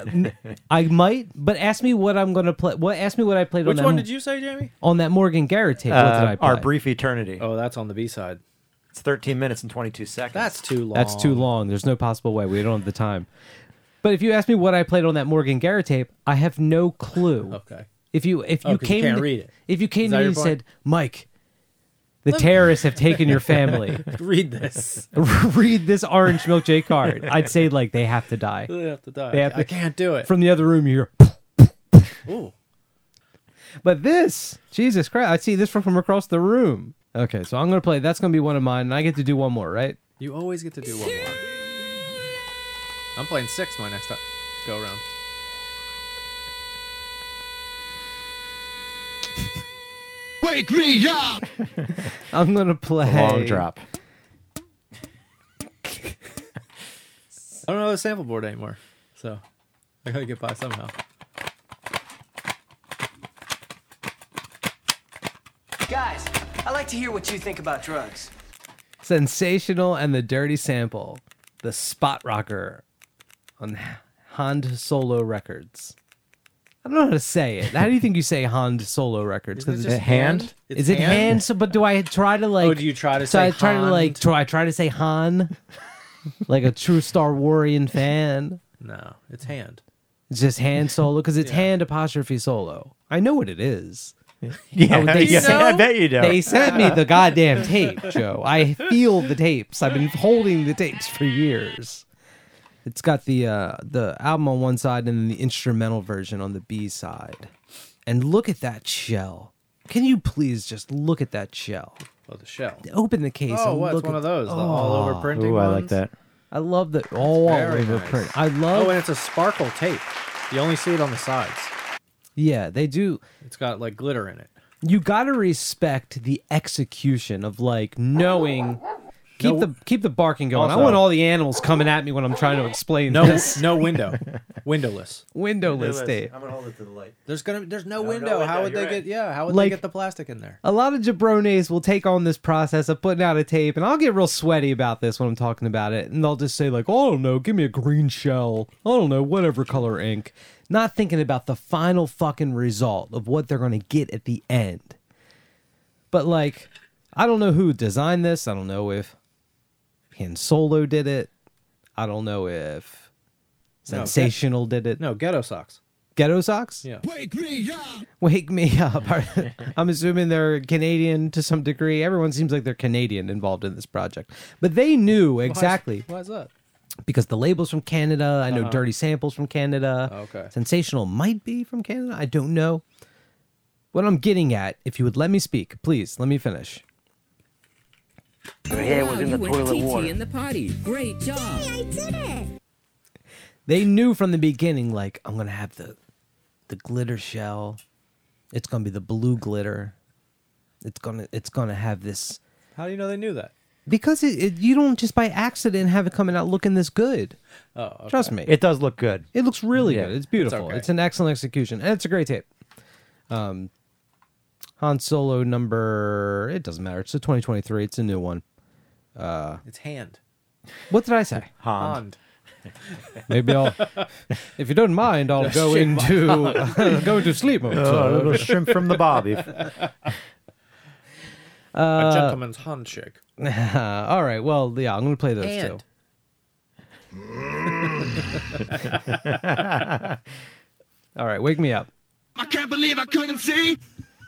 I, I might, but ask me what I'm gonna play. What? Ask me what I played Which on that. one did you say, Jamie? on that Morgan Garrett tape? what did I Uh, play? Our Brief Eternity. Oh, that's on the B side. It's 13 minutes and 22 seconds. That's too long. That's too long. There's no possible way. We don't have the time. But if you ask me what I played on that Morgan Garrett tape, I have no clue. Okay. If you if Oh, you 'cause you came can't to- read it. if you came Is to me your and point? said, Mike, The terrorists have taken your family. Read this. Read this orange milkshake card. I'd say like they have to die. They have to die. They have I to- can't do it. From the other room, you hear. Ooh. But this, Jesus Christ, I see this from, from across the room. Okay, so I'm gonna play. That's gonna be one of mine, and I get to do one more, right? You always get to do one more. I'm playing six my next time. Go around. Wake me up! I'm gonna play. Long drop. I don't know the sample board anymore, so I gotta get by somehow. Guys, I'd like to hear what you think about drugs. Sensational and the Dirty Sample, the Spot Rocker on Hand Solo Records. I don't know how to say it. How do you think you say Hand Solo Records? Isn't it's hand? It's is it hand? So, but do I try to like? Oh, do you try to so say I try to like Hand? try try to say Han, like a true Star Warian fan. No, it's hand. It's just hand solo because it's hand apostrophe solo. I know what it is. Yeah, they yeah, know? I bet you do. They sent me the goddamn tape, Joe. I feel the tapes. I've been holding the tapes for years. It's got the uh, the album on one side and then the instrumental version on the B side. And look at that shell. Can you please just look at that shell? Oh, the shell. Open the case. Oh, and what? It's look one at- of those. The all over Oh, printing Ooh, I ones. like that. I love the all Very over nice. print. I love. Oh, and it's a sparkle tape. You only see it on the sides. yeah, they do. It's got like glitter in it. you gotta respect the execution of like knowing keep No- the keep the barking going. I Also- want all the animals coming at me when I'm trying to explain No, this no window, windowless. windowless tape. I'm gonna hold it to the light. There's gonna, there's no, no window. How window, would they you're get? right. Yeah, how would Like- they get the plastic in there? A lot of jabrones will take on this process of putting out a tape, and I'll get real sweaty about this when I'm talking about it, and they'll just say like, "Oh, I don't know, give me a green shell. I don't know, whatever color ink," not thinking about the final fucking result of what they're gonna get at the end. But like, I don't know who designed this. I don't know if Han Solo did it. I don't know if No, Sensational did it. No, ghetto socks. Ghetto Socks? Yeah. Wake me up! Wake me up. I'm assuming they're Canadian to some degree. Everyone seems like they're Canadian involved in this project. But they knew exactly Why is that? because the label's from Canada. I know Uh-huh. Dirty Samples from Canada. Okay. Sensational might be from Canada. I don't know. What I'm getting at, if you would let me speak, please let me finish. Your hair was in the toilet water. in the party. Great job. They knew from the beginning, like, I'm gonna have the the glitter shell. It's gonna be the blue glitter. It's gonna it's gonna have this How do you know they knew that? because it, it, you don't just by accident have it coming out looking this good. Oh, okay. Trust me, it, It does look good. It looks really Yeah, good. It's beautiful. okay. It's an excellent execution, and it's a great tape. Um, Han Solo number it doesn't matter. It's a 2023. It's a new one. Uh, It's hand. What did I say? Han. Hand. Maybe I'll, if you don't mind, I'll go into go into sleep mode. Oh, a little shrimp from the bobby. A gentleman's handshake. All right. Well, yeah, I'm gonna play those Hand. too. All right, wake me up. I can't believe I couldn't see!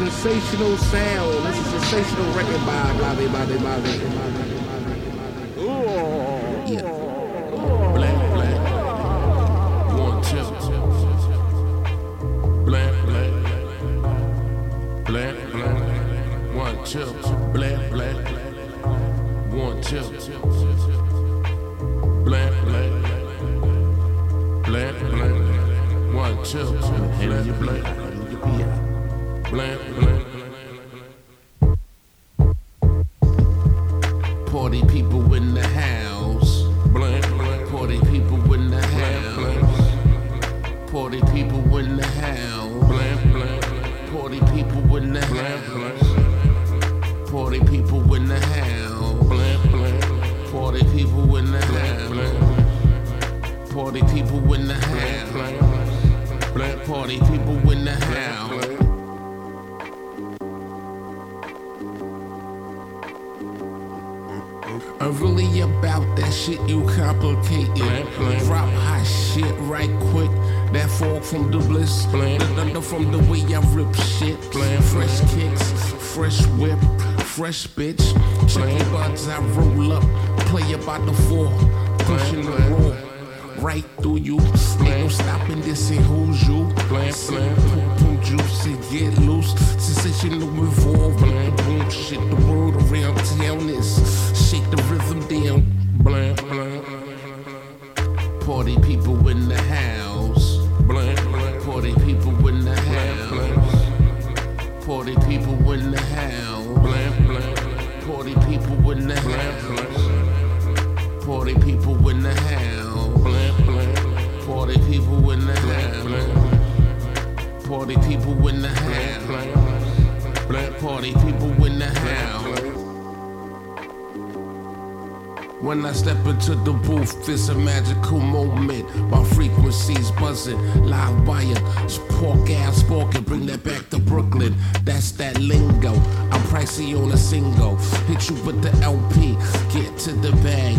sensational, it's a sensational sound. It's a sensational record by blah, blah, blah. Yeah. Black, black. One, two. Black, black. Black, black. One, two. Black, black. One, two. Black, black. Black, black. One, two. Black, black. Black, black. Party people in the house. Blank, blank. Party people in the house. Party people in the house. Blank, blank. Party people in the house. Party people in the house. Blank, blank. Party people in the house. Party people in the house. Party people in the house. That shit you complicated. Drop hot shit right quick. That fall from the bliss. The, the, from the way I rip shit. Fresh kicks, fresh whip, fresh bitch. Chicken buds I roll up. Play about the four. Pushing the roll. Right through you. Ain't no stopping this and who's you. Blam. Pum, pum, juice and get loose. Sensational. Blam, boom, shit. The world around town is shake the rhythm down. Blam, blam. Party people in the house. Blam, blam. Party people in the house. Party people in the house. Blam, blam. Party people in the house. Party people in the house. Blam, blam. Party people in the house. Party people in the house. Black party people in the house. When I step into the booth, it's a magical moment. My frequencies buzzing, live wire, pork ass spoken, bring that back to Brooklyn. That's that lingo. I'm pricey on a single. Hit you with the LP, get to the bag,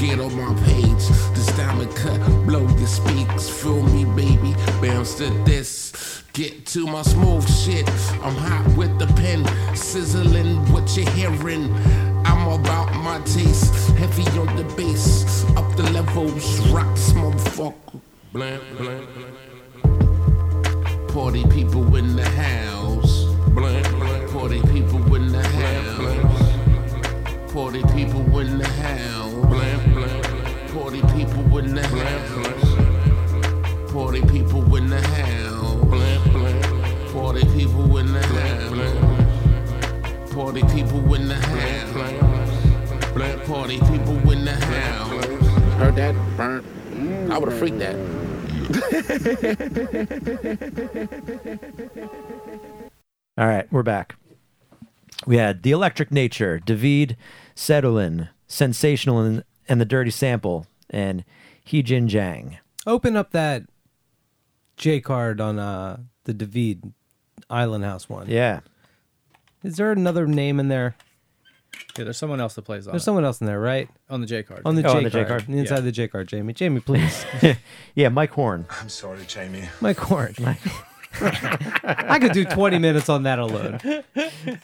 get on my page. This diamond cut, blow your speaks, feel me, baby. Bounce to this. Get to my smooth shit. I'm hot with the pen, sizzling what you're hearing. I'm about my taste, heavy on the bass, up the levels, rocks, motherfucker. Blam, blam, Party people in the house. Blank, blank. Party people in the house. Party people in the house. Blank, blank. Party people in the house. Party people in the house. Blank, blank. Party people in the house. Party people in the house. Blank party people in the house. Heard that? Burnt. I would have freaked that. All right, we're back. We had The Electric Nature, David Cedolin, Sensational and, and the Dirty Sample, and Heejin Jang. Open up that J card on uh, the David Island House one. Yeah. Is there another name in there? Yeah, there's someone else that plays on There's it. someone else in there, right? on the J card. On the, Oh, J, on the J card. card. Inside Yeah. the J card, Jamie. Jamie, please. yeah, Mike Horn. I'm sorry, Jamie. Mike Horn. Mike. I could do 20 minutes on that alone.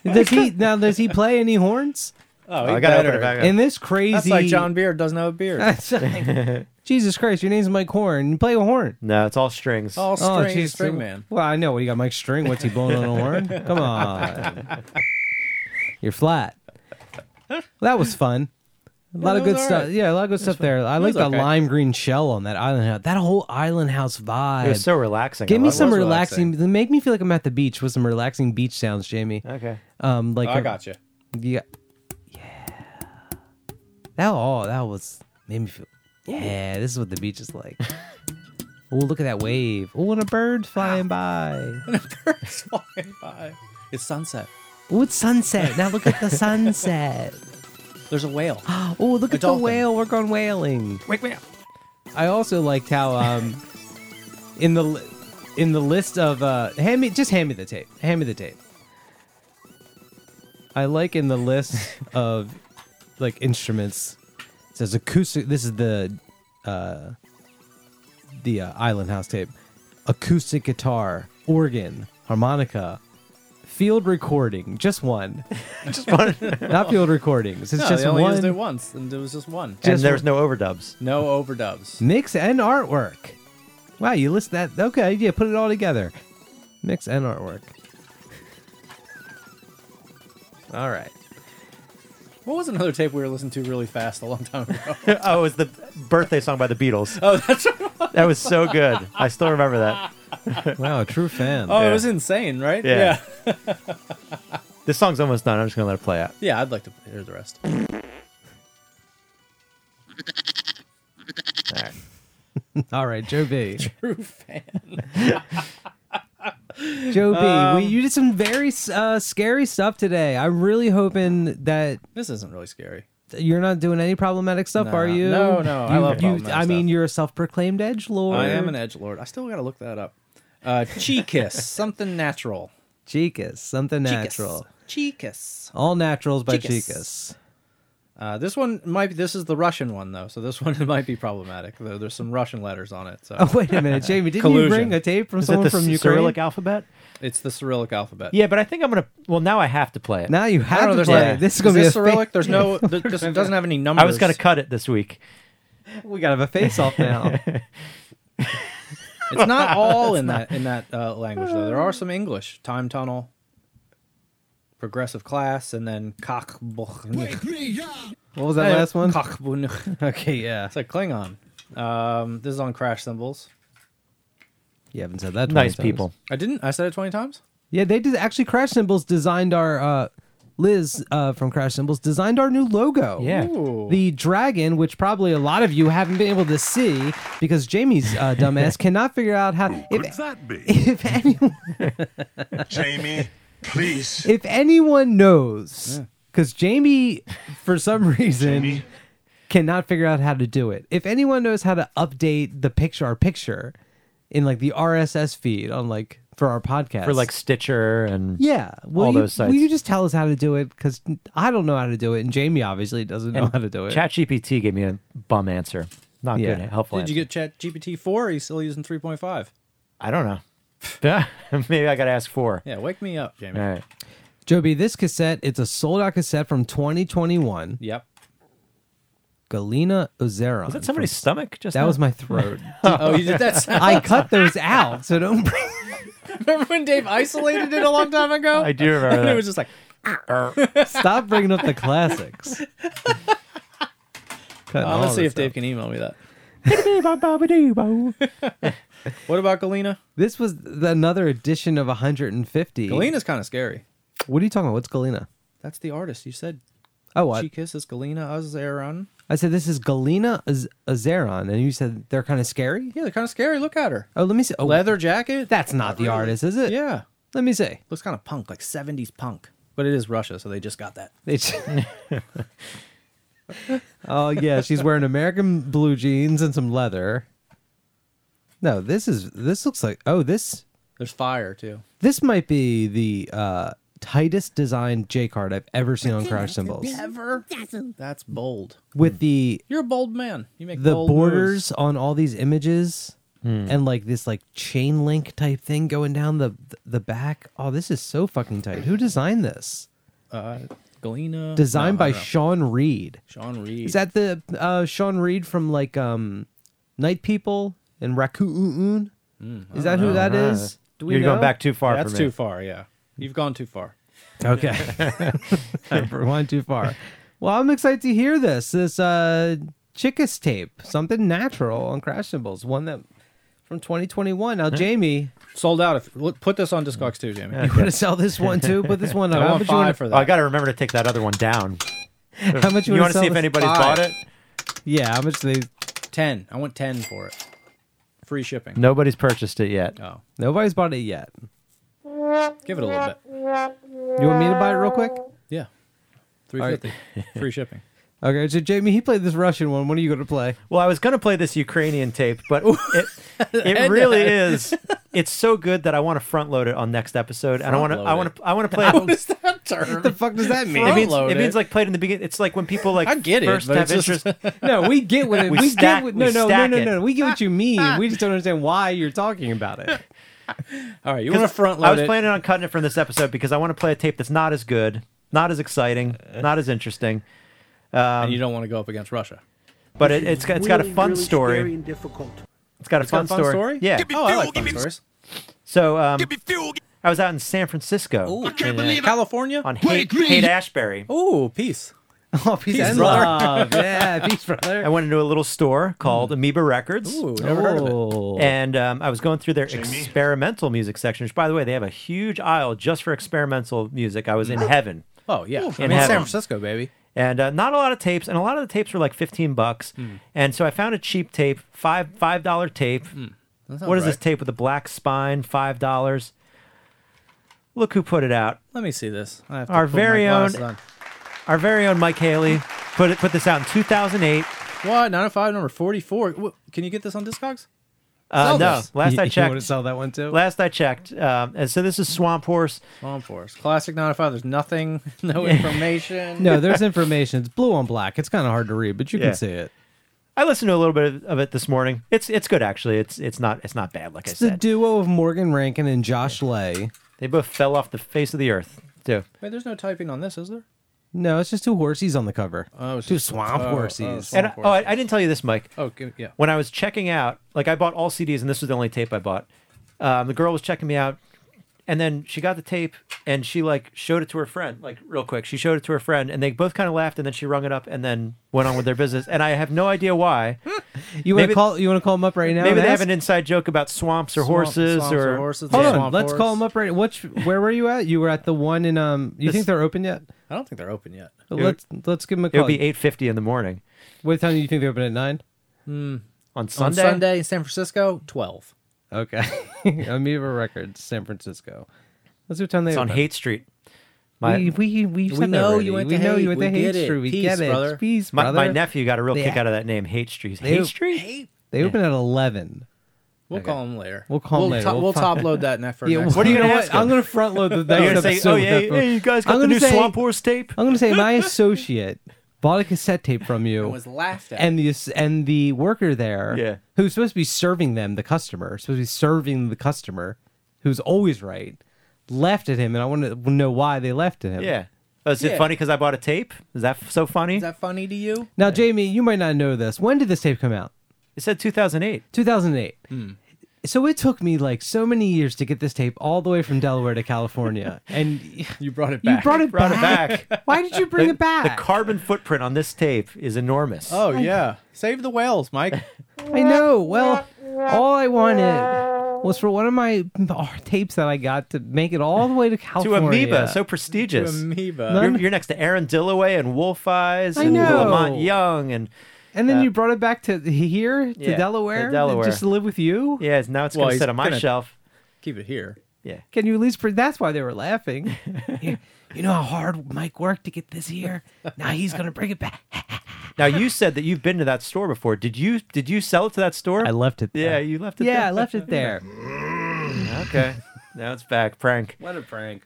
Does he now? Does he play any horns? Oh, oh I he gotta open better. it back up. In this crazy, That's like John Beard doesn't have a beard. Like- Jesus Christ, your name's Mike Horn. You play a horn. No, it's all strings. All oh, string, geez. string man. Well, I know. What, you got Mike String? What's he blowing on a horn? Come on. You're flat. That was fun. A lot of good stuff. Yeah, a lot of good stuff there. I like the okay. lime green shell on that island house. That whole island house vibe. It was so relaxing. Give I me love some was relaxing. Make me feel like I'm at the beach with some relaxing beach sounds, Jamie. Okay. Um, like Oh, I a- got you. Yeah. Yeah. That oh, that was made me feel. Yeah, this is what the beach is like. oh, look at that wave. Oh, and a bird flying by. Birds flying by. It's sunset. Oh, it's sunset. Now look at the sunset. There's a whale. Oh, look A at the dolphin. whale. We're going whaling. Wake me up. I also liked how um in the li- in the list of uh hand me just hand me the tape. Hand me the tape. I like in the list of like instruments it says acoustic this is the uh the uh, Island House tape. Acoustic guitar, organ, harmonica, field recording, just one. Just one. Not field recordings. It's no, just they only used it one once, and there was just one. and Just there's no overdubs. No overdubs. mix and artwork. Wow, you list that. Okay, yeah, put it all together. Mix and artwork. All right. What was another tape we were listening to really fast a long time ago? oh, it was the birthday song by the Beatles. oh, that's right. That was so good. I still remember that. Wow, a true fan. Oh, Yeah. it was insane, right? Yeah. yeah. This song's almost done. I'm just gonna let it play out. Yeah, I'd like to hear the rest. All right. All right, Joe B. True fan. Joe B. Um, we, you did some very uh, scary stuff today. I'm really hoping that This isn't really scary. you're not doing any problematic stuff, Nah. are you? No, no, I You- love you. problematic I mean, stuff. you're a self-proclaimed edge lord. I am an edge lord. I still got to look that up. Uh, Chikiss, something natural. Chikiss, something natural. Chikiss. All naturals by Chikiss. Chikiss. Uh, this one might be. This is the Russian one though, so this one might be problematic. Though there's some Russian letters on it, so Oh wait a minute, Jamie! Didn't you bring a tape from Is someone the from C- Ukraine? Cyrillic alphabet? it's the Cyrillic alphabet. Yeah, but I think I'm gonna. Well, now I have to play it. Now you have know. to play. like, this is gonna be this a fa- Cyrillic. There's no. th- This doesn't have any numbers. I was gonna cut it this week. We gotta have a face off now. It's not all in that in that uh, language though. There are some English. Time tunnel, progressive class, and then cock. what was that last one? Cockbunuch. Okay, yeah. It's like Klingon. Um, this is on Crash Symbols. You haven't said that. 20 Nice times. people. I didn't. I said it twenty times. Yeah, they did. Actually, Crash Symbols designed our. uh Liz uh, from Crash Symbols designed our new logo. Yeah. Ooh. The dragon, which probably a lot of you haven't been able to see because Jamie's uh, dumbass cannot figure out how. Could If, that be? if anyone, Jamie, please. if anyone knows, because Jamie, for some reason, Jamie? cannot figure out how to do it. If anyone knows how to update the picture, our picture, in like the RSS feed on like for our podcast For like Stitcher and yeah, will all you, those sites. Will you just tell us how to do it? Because I don't know how to do it, and Jamie obviously doesn't know how to do it. ChatGPT gave me a bum answer. Not Yeah. good. Helpful. Did you answer. get Chat GPT four? Or are you still using three point five? I don't know. Maybe I gotta ask four. Yeah, wake me up, Jamie. All right. Joby, this cassette, it's a sold out cassette from 2021. Yep. Galena Ozeron. Was that somebody's stomach? Just That now? was my throat. oh, you did that. Sound? I cut those out, so don't bring. Remember when Dave isolated it a long time ago? I do remember and that. it was just like, Stop bringing up the classics. Cutting all gonna see this if Dave can email me that. What about Galena? This was the- another edition of 150. Galena's kind of scary. What are you talking about? What's Galena? That's the artist. You said Oh, what? she kisses Galena Azaron. I said this is Galena Az- Azeron, and you said they're kind of scary. Yeah, they're kind of scary. Look at her. Oh, let me see. Oh, Leather jacket. That's not the artist, is it? Yeah. Let me see. Looks kind of punk, like 70s punk. But it is Russia, so they just got that. It's oh yeah, she's wearing American blue jeans and some leather. No, this is this looks like oh this There's fire, too. this might be the uh, tightest designed J card I've ever seen on Crash Symbols. Ever? That's bold. With the You're a bold man. You make the bold borders moves. on all these images Hmm. and like this like chain link type thing going down the the back. Oh, this is so fucking tight. Who designed this? Uh, Galena. Designed No, I by don't know. Shawn Reed. Shawn Reed. Is that the uh, Shawn Reed from like um, Night People and Raccoon? Is that who that is? Do we You're know? going back too far That's for me. too far, yeah. You've gone too far. Okay, rewind too far. Well, I'm excited to hear this. This uh, Chikiss tape, something natural on Crash Symbols, one that from 2021. Now, Jamie, Sold out. If look, Put this on Discogs too, Jamie. you want to sell this one too? Put this one up. I How want much you wanna- five for Oh, that. I got to remember to take that other one down. How much you, You wanna want to sell see if this- anybody's Five. bought it? Yeah, how much they? 10. I want 10 for it. Free shipping. Nobody's purchased it yet. Oh. Nobody's bought it yet. Give it a little bit. You want me to buy it real quick? Yeah. 350. Free shipping. Okay, so Jamie, he played this Russian one. When are you going to play? Well, I was going to play this Ukrainian tape, but it, it really is. It's so good that I want to front load it on next episode, and I want to. I want to. I want to play it. What is that term? the fuck does that mean? It means, Front-load it means like played in the beginning. It's like when people like I get it, first but have it's just- interest. No, we get what it. We We, stack- get what, we no, no, no, no, no, no. We get what you mean. We just don't understand why you're talking about it. All right, you want to front load I was it. planning on cutting it from this episode because I want to play a tape that's not as good, not as exciting, not as interesting. and you don't want to go up against Russia. But it, it's got it's got a fun story. and difficult. It's got a It's got fun, a fun story? Yeah. Oh, I like fun stories. So um, I was out in San Francisco In uh, California? on Haight, Haight Ashbury. Oh, peace. Oh, peace, Peace, and brother. love. Yeah, peace, brother. I went into a little store called Amoeba Records. Ooh, never heard of it. Oh. And um, I was going through their experimental music section, which, by the way, they have a huge aisle just for experimental music. I was in heaven. Oh, yeah. I mean, in San. Francisco, baby. and uh, not a lot of tapes, and a lot of the tapes were like fifteen bucks. And so I found a cheap tape, five five dollar tape. That sounds What is this tape with a black spine? Five dollars. Look who put it out. Let me see this. I have to Our put my very own- on. Our very own Mike Haley put it put this out in two thousand eight. What? 905 number 44. Wh- Can you get this on Discogs? Uh, no, this. last You- I you want to checked. sell that one too? Last I checked, um, and so this is Swamp Horse. Swamp Force. Classic 905. There's nothing, no information. No, there's information. It's blue on black. It's kind of hard to read, but you Yeah. can see it. I listened to a little bit of it this morning. It's it's good actually. It's it's not it's not bad like I It's the duo of Morgan Rankin and Josh Lay. They both fell off the face of the earth too. Wait, there's no typing on this, is there? No, it's just two horsies on the cover. Oh, it's two just- swamp oh, oh, horsies. swamp And oh, I, I didn't tell you this, Mike. Oh, g- yeah. when I was checking out, like I bought all CDs, and this was the only tape I bought. Um, the girl was checking me out, and then she got the tape and she like showed it to her friend, like real quick. She showed it to her friend, and they both kind of laughed, and then she rung it up, and then went on with their business. And I have no idea why. you want to call? You want to call them up right now? Maybe and they have ask? an inside joke about swamps or Swamp- horses swamps or, or horses. Hold Yeah. on, Swamp let's call them up right. Which? Where were you at? You were at the one in um. You This- think they're open yet? I don't think they're open yet. let's let's give them a call. It call. would be eight fifty in the morning What time do you think they're open at nine? Hmm. on On Sunday. Sunday in San Francisco, 12. Okay. Amoeba Records, San Francisco. Let's see what time they It's on open. Haight Street. My we we we, said We that know already. you went we to know Haight. you went We to Haight get it. Street. We Peace, get it. brother. Peace, my, brother. my nephew got a real They- kick out of that name, Hate Street. They- Haight Street. They open at eleven. We'll call them later. We'll call 'em we'll later. top- We'll we'll fi- top load that next for Yeah, next. What are you know gonna what? ask I'm him? gonna front load the You're next gonna say, "Oh with yeah, you guys got I'm the gonna new say- Swamp Horse tape." I'm gonna say my associate bought a cassette tape from you. It was laughed at. and the and the worker there, Yeah. who's supposed to be serving them, the customer, supposed to be serving the customer, who's always right, left at him, and I want to know why they left at him. Yeah. Oh, is it Yeah. funny because I bought a tape? Is that f- so funny? Is that funny to you? Now, Jamie, you might not know this. When did this tape come out? It said 2008. 2008. Hmm. So it took me like so many years to get this tape all the way from Delaware to California, and You brought it you back. brought it Brought it back. back. Why did you bring The- it back? The carbon footprint on this tape is enormous. Oh yeah, save the whales, Mike. I know. Well, all I wanted was for one of my tapes that I got to make it all the way to California. to California. Amoeba, so prestigious. Amoeba. None- You're, you're next to Aaron Dilloway and Wolf Eyes I and know. La Monte Young and and then uh, you brought it back to here to Yeah, to Delaware, Delaware. just to live with you. yeah, now it's Well, gonna sit on my shelf. Keep it here. Yeah. Can you at least? Pre- that's why they were laughing. you, you know how hard Mike worked to get this here. Now he's gonna bring it back. Now you said that you've been to that store before. Did you did you sell it to that store? I left it. There. Yeah, you left it there. Yeah, there. I left it there. Okay. Now it's back. Prank. What a prank.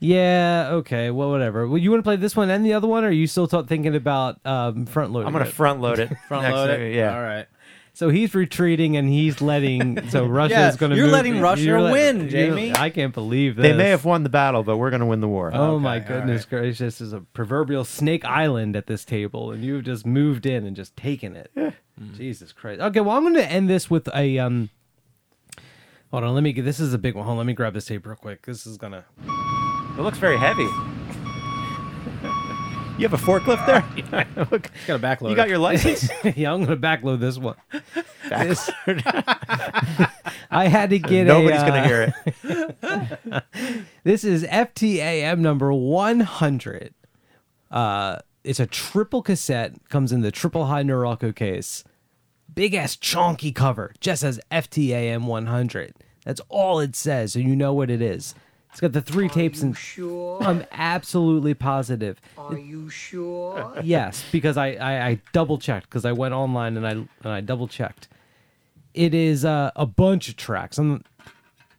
Yeah. Okay. Well, whatever. Well, you want to play this one and the other one, or are you still t- thinking about um, front loading? I'm gonna it? front load it. Front load it. Yeah. All right. So he's retreating and he's letting. So Russia Yeah, is going to. you're move, letting Russia you're let- win, you're- Jamie. I can't believe this. They may have won the battle, but we're gonna win the war. Oh my Okay, all goodness gracious! This is a proverbial snake island at this table, and you've just moved in and just taken it. Jesus Christ! Okay, well I'm going to end this with a um. Hold on, let me get. This is a big one. Hold on, let me grab this tape real quick. This is gonna. It looks very heavy. You have a forklift there? Look, Got a backload. you got your license? yeah, I'm going to backload this one. This- I had to get it. Nobody's a. gonna uh, hear it. This is FTAM number 100. Uh, it's a triple cassette, comes in the triple high Norelco case. Big ass chonky cover, just says FTAM 100. That's all it says, so you know what it is. It's got the three tapes and Sure. I'm absolutely positive. Are you sure? Yes, because I, I, I double checked because I went online and I and I double checked. It is uh, a bunch of tracks. I'm,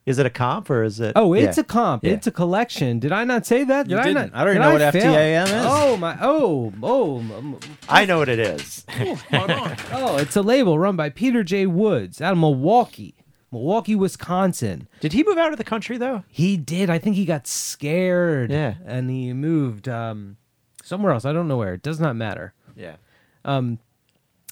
Is it a comp or is it? Oh, it's Yeah. a comp. Yeah. It's a collection. Did I not say that? Did You I didn't. not? I don't even did know what fail? FTAM is. Oh my! Oh oh I know what it is. oh! It's a label run by Peter J. Woods out of Milwaukee, Milwaukee, Wisconsin. Did he move out of the country though? He did. I think he got scared. Yeah. and he moved um, somewhere else. I don't know where. It does not matter. Yeah. Um,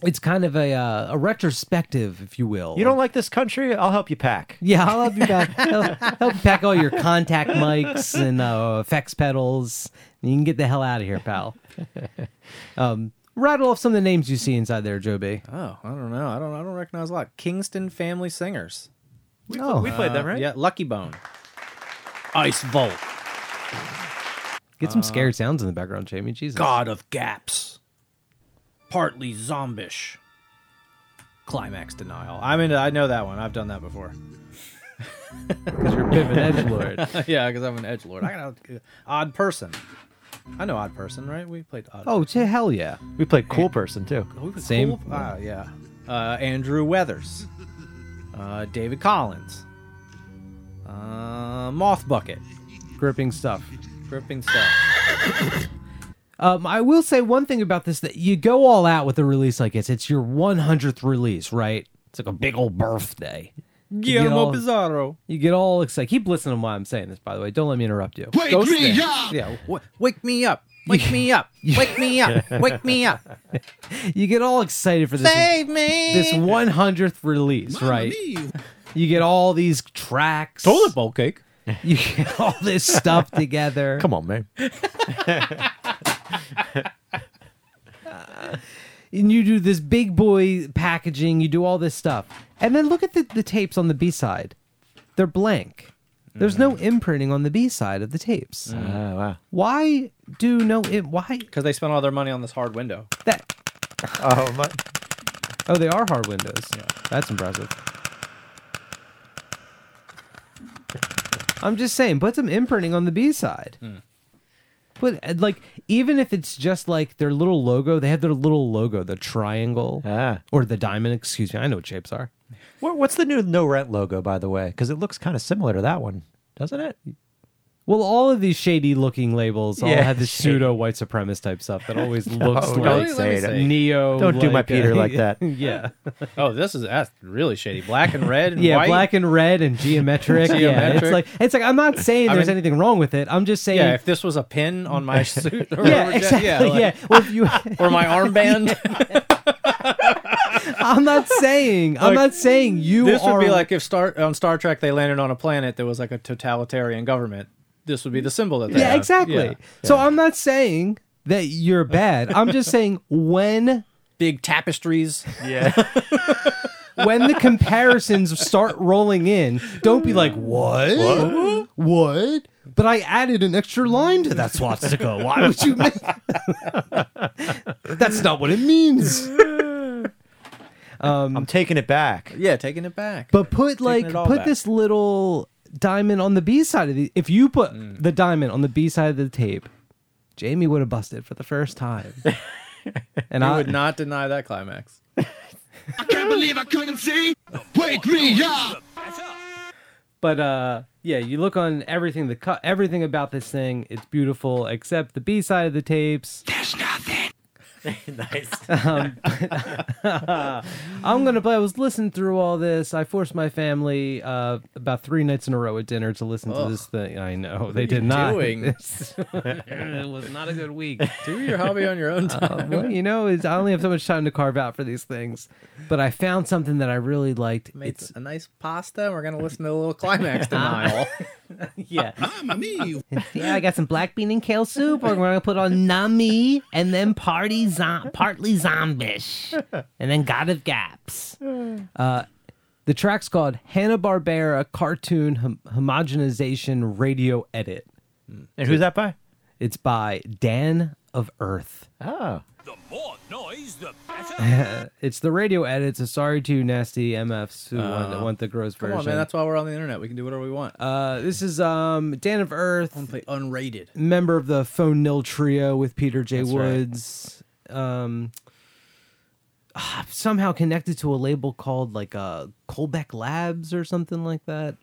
It's kind of a uh, a retrospective, if you will. You don't like this country? I'll help you pack. Yeah, I'll help you help, help you pack all your contact mics and uh, effects pedals. You can get the hell out of here, pal. Um, rattle off some of the names you see inside there, Joe B. Oh, I don't know. I don't. I don't recognize a lot. Kingston Family Singers. We, Oh. we played Uh, them, right? Yeah, Lucky Bone. Ice Volt. Get some scared sounds in the background, Jamie. Jesus. God of Gaps. Partly Zombish. Climax Denial. I mean, I know that one. I've done that before. because you're a bit of an edge lord. yeah, because I'm an edge lord. I got an odd person. I know odd person, right? We played odd. Oh, to hell yeah. We played cool person too. Who was Same. cool? Ah, yeah. Uh, Andrew Weathers. Uh, David Collins. Uh, Moth Bucket. Gripping stuff. Gripping stuff. Um, I will say one thing about this that you go all out with a release like this. It's your 100th release, right? It's like a big old birthday. You get Guillermo all- Pizarro. You get all excited. Keep listening while I'm saying this, by the way. Don't let me interrupt you. Wake Ghost Dance. Yeah. w- wake me up. Wake me up. Wake me up. Wake me up. You get all excited for this Save me. this 100th release, right? You get all these tracks. Toilet bowl cake. You get all this stuff together. Come on, man. Uh, and you do this big boy packaging, you do all this stuff. And then look at the, the tapes on the B side. They're blank. There's no mm. imprinting on the B side of the tapes. Oh wow. Why do no it why Because they spent all their money on this hard window. that Oh my. Oh, they are hard windows. Yeah. That's impressive. I'm just saying, put some imprinting on the B side. Hmm. Uh, like even if it's just like their little logo, they have their little logo, the triangle Ah. or the diamond. Excuse me, I know what shapes are. What, what's the new no rent logo, by the way? Because it looks kind of similar to that one, doesn't it? Well, all of these shady looking labels all Yeah, have this shady. pseudo white supremacist type stuff that always oh, looks don't like say it. neo. Don't do my uh, Peter like that. yeah, Oh, this is that's really shady. Black and red and yeah, white. black and red and geometric. yeah, it's Geometric. like it's like I'm not saying I there's mean- anything wrong with it. I'm just saying. Yeah, if this was a pin on my suit. Or yeah, whatever, exactly. Yeah, Yeah, like- Well, if you, or my armband. I'm not saying. I'm Like, not saying you this are. would be like if Star on Star Trek they landed on a planet that was like a totalitarian government. This would be the symbol that they yeah, have. exactly. Yeah. So I'm not saying that you're bad. I'm just saying when big tapestries. Yeah. when the comparisons start rolling in, don't be like, what? What? What? But I added an extra line to that swastika. Why would you make That's not what it means. Um, I'm taking it back. Yeah, taking it back. But put like it all put back. this little diamond on the B side of the if you put Mm. the diamond on the B side of the tape, Jamie would have busted for the first time. and I I would not deny that climax. I can't believe I couldn't see. Wake me up. But uh yeah, you look on everything the cut everything about this thing, it's beautiful except the B side of the tapes. There's nothing. nice. Um, I'm gonna play. I was listening through all this. I forced my family uh, about three nights in a row at dinner to listen to this thing. I know they are did you not. doing? This- it was not a good week. Do your hobby on your own Uh, time. well, you know, it's, I only have so much time to carve out for these things. But I found something that I really liked. Made It's a nice pasta. and We're gonna listen to a little climax denial. yeah. Mamma mia. Yeah, I got some black bean and kale soup. We're gonna put on Nami and then party zo- partly zombish, and then God of Gaps. Uh, the track's called Hanna Barbera Cartoon Hom- Homogenization Radio Edit. And who's that by? It's by Dan of Earth. Oh. The more noise, the better. it's the radio edit. So sorry to nasty MFs who want, Oh. want the gross Come version. on, man. That's why we're on the internet. We can do whatever we want. Uh, this is um Dan of Earth, Play unrated. member of the Phone Nil trio with Peter J. That's right. Woods. Um, ah, somehow connected to a label called like uh Colbeck Labs or something like that.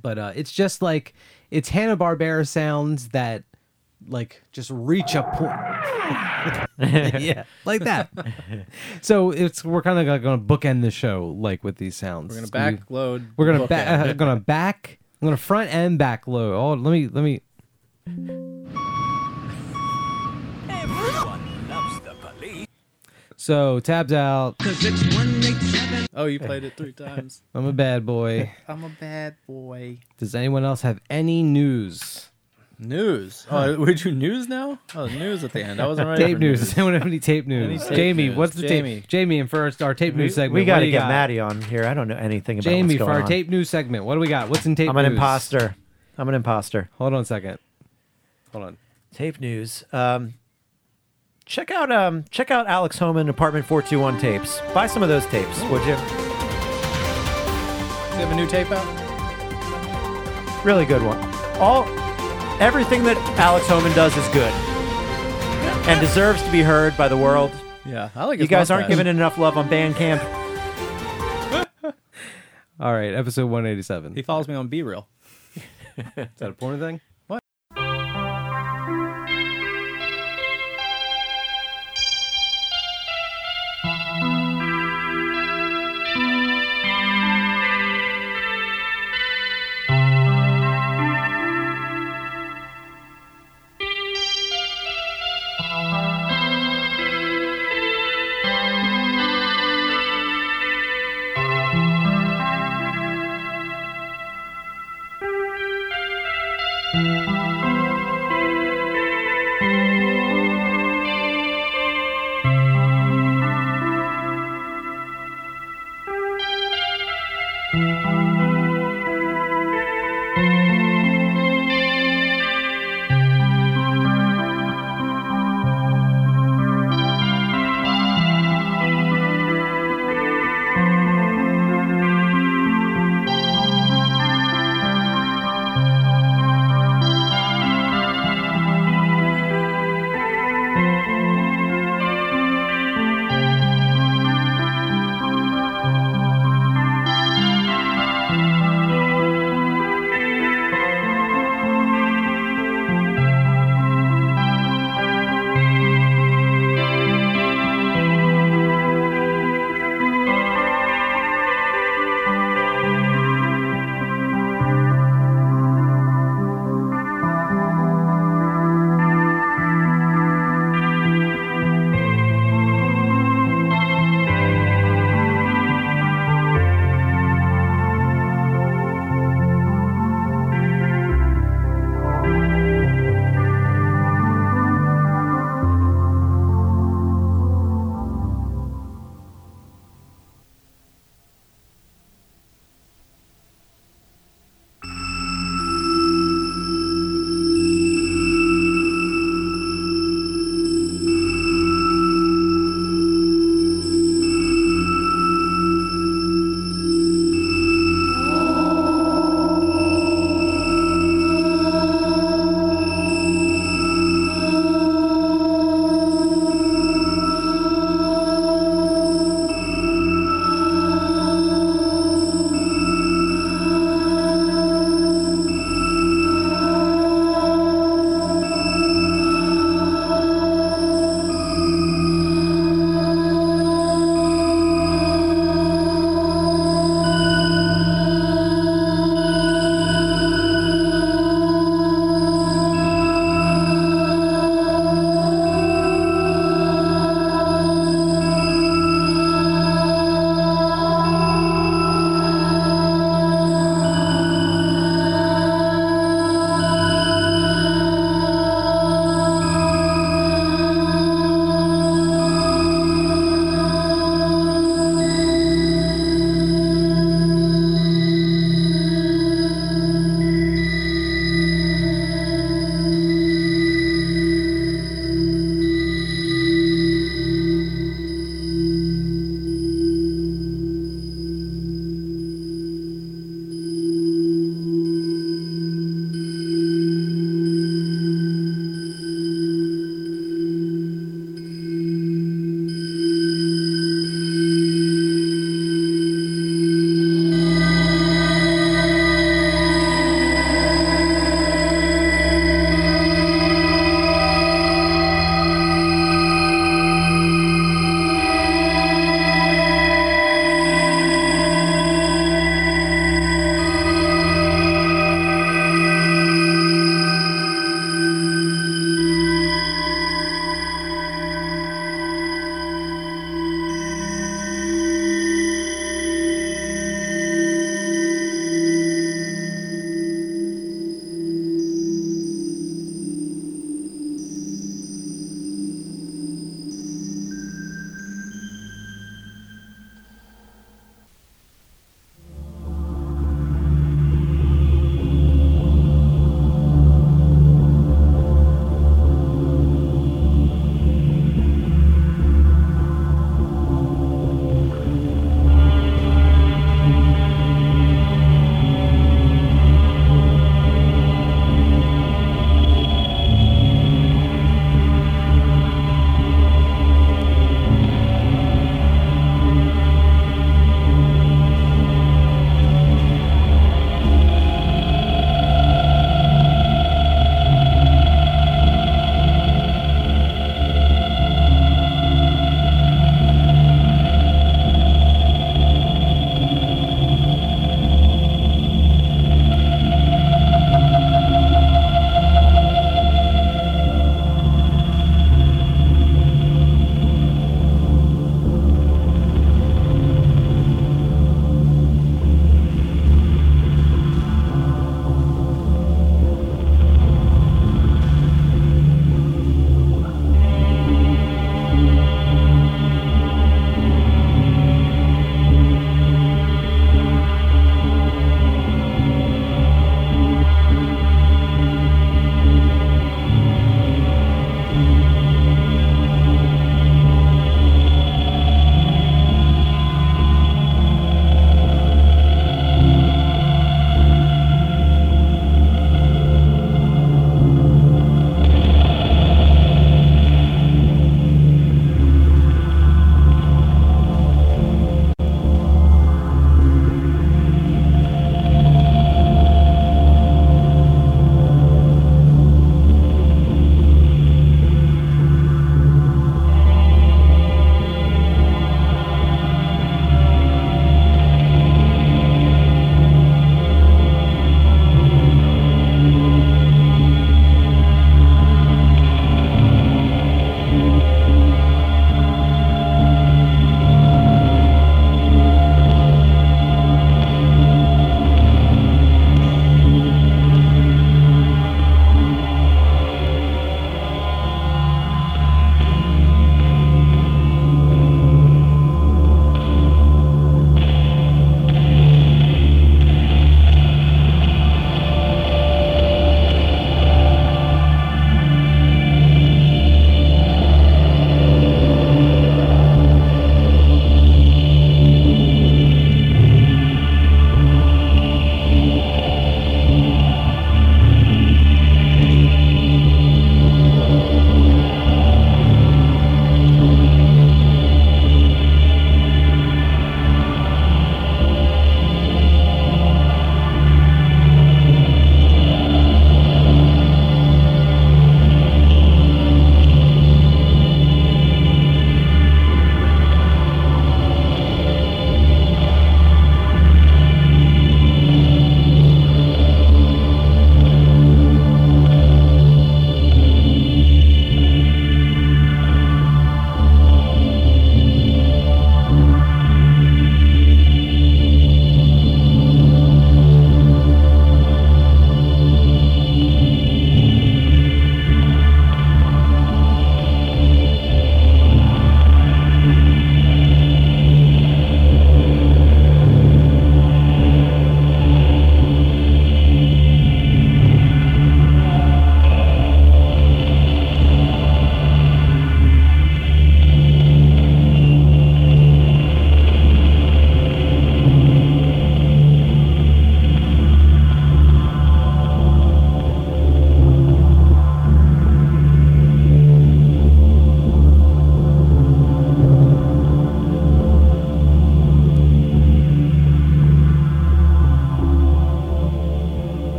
But uh, it's just like it's Hanna Barbera sounds that like just reach a point. yeah, like that. so it's we're kind of like gonna bookend the show like with these sounds. We're gonna It's gonna backload. we're gonna bookend back. it. gonna back. I'm gonna front and back load. Oh, let me let me. Everyone loves the police. So tabs out. Oh, you played it three times. I'm a bad boy. I'm a bad boy. Does anyone else have any news? News. Oh, we do news now? Oh, news at the end. I wasn't ready. tape for news. Does anyone have any tape news? tape Jamie, news? what's the Jamie. tape? Jamie, and first our tape news segment. we What got do to you get? Maddie on here. I don't know anything about Jamie what's for going our on. tape news segment. What do we got? What's in tape news? I'm an news? imposter. I'm an imposter. Hold on a second. Hold on. Tape news. Um, check out um, check out Alex Homan Apartment 421 tapes. Buy some of those tapes, would you? Do you have a new tape out? Really good one. All everything that Alex Homan does is good and deserves to be heard by the world. Yeah, I like it. You his guys aren't mustache. giving it enough love on Bandcamp. All right, episode 187. He follows me on BeReal. Is that a porn thing?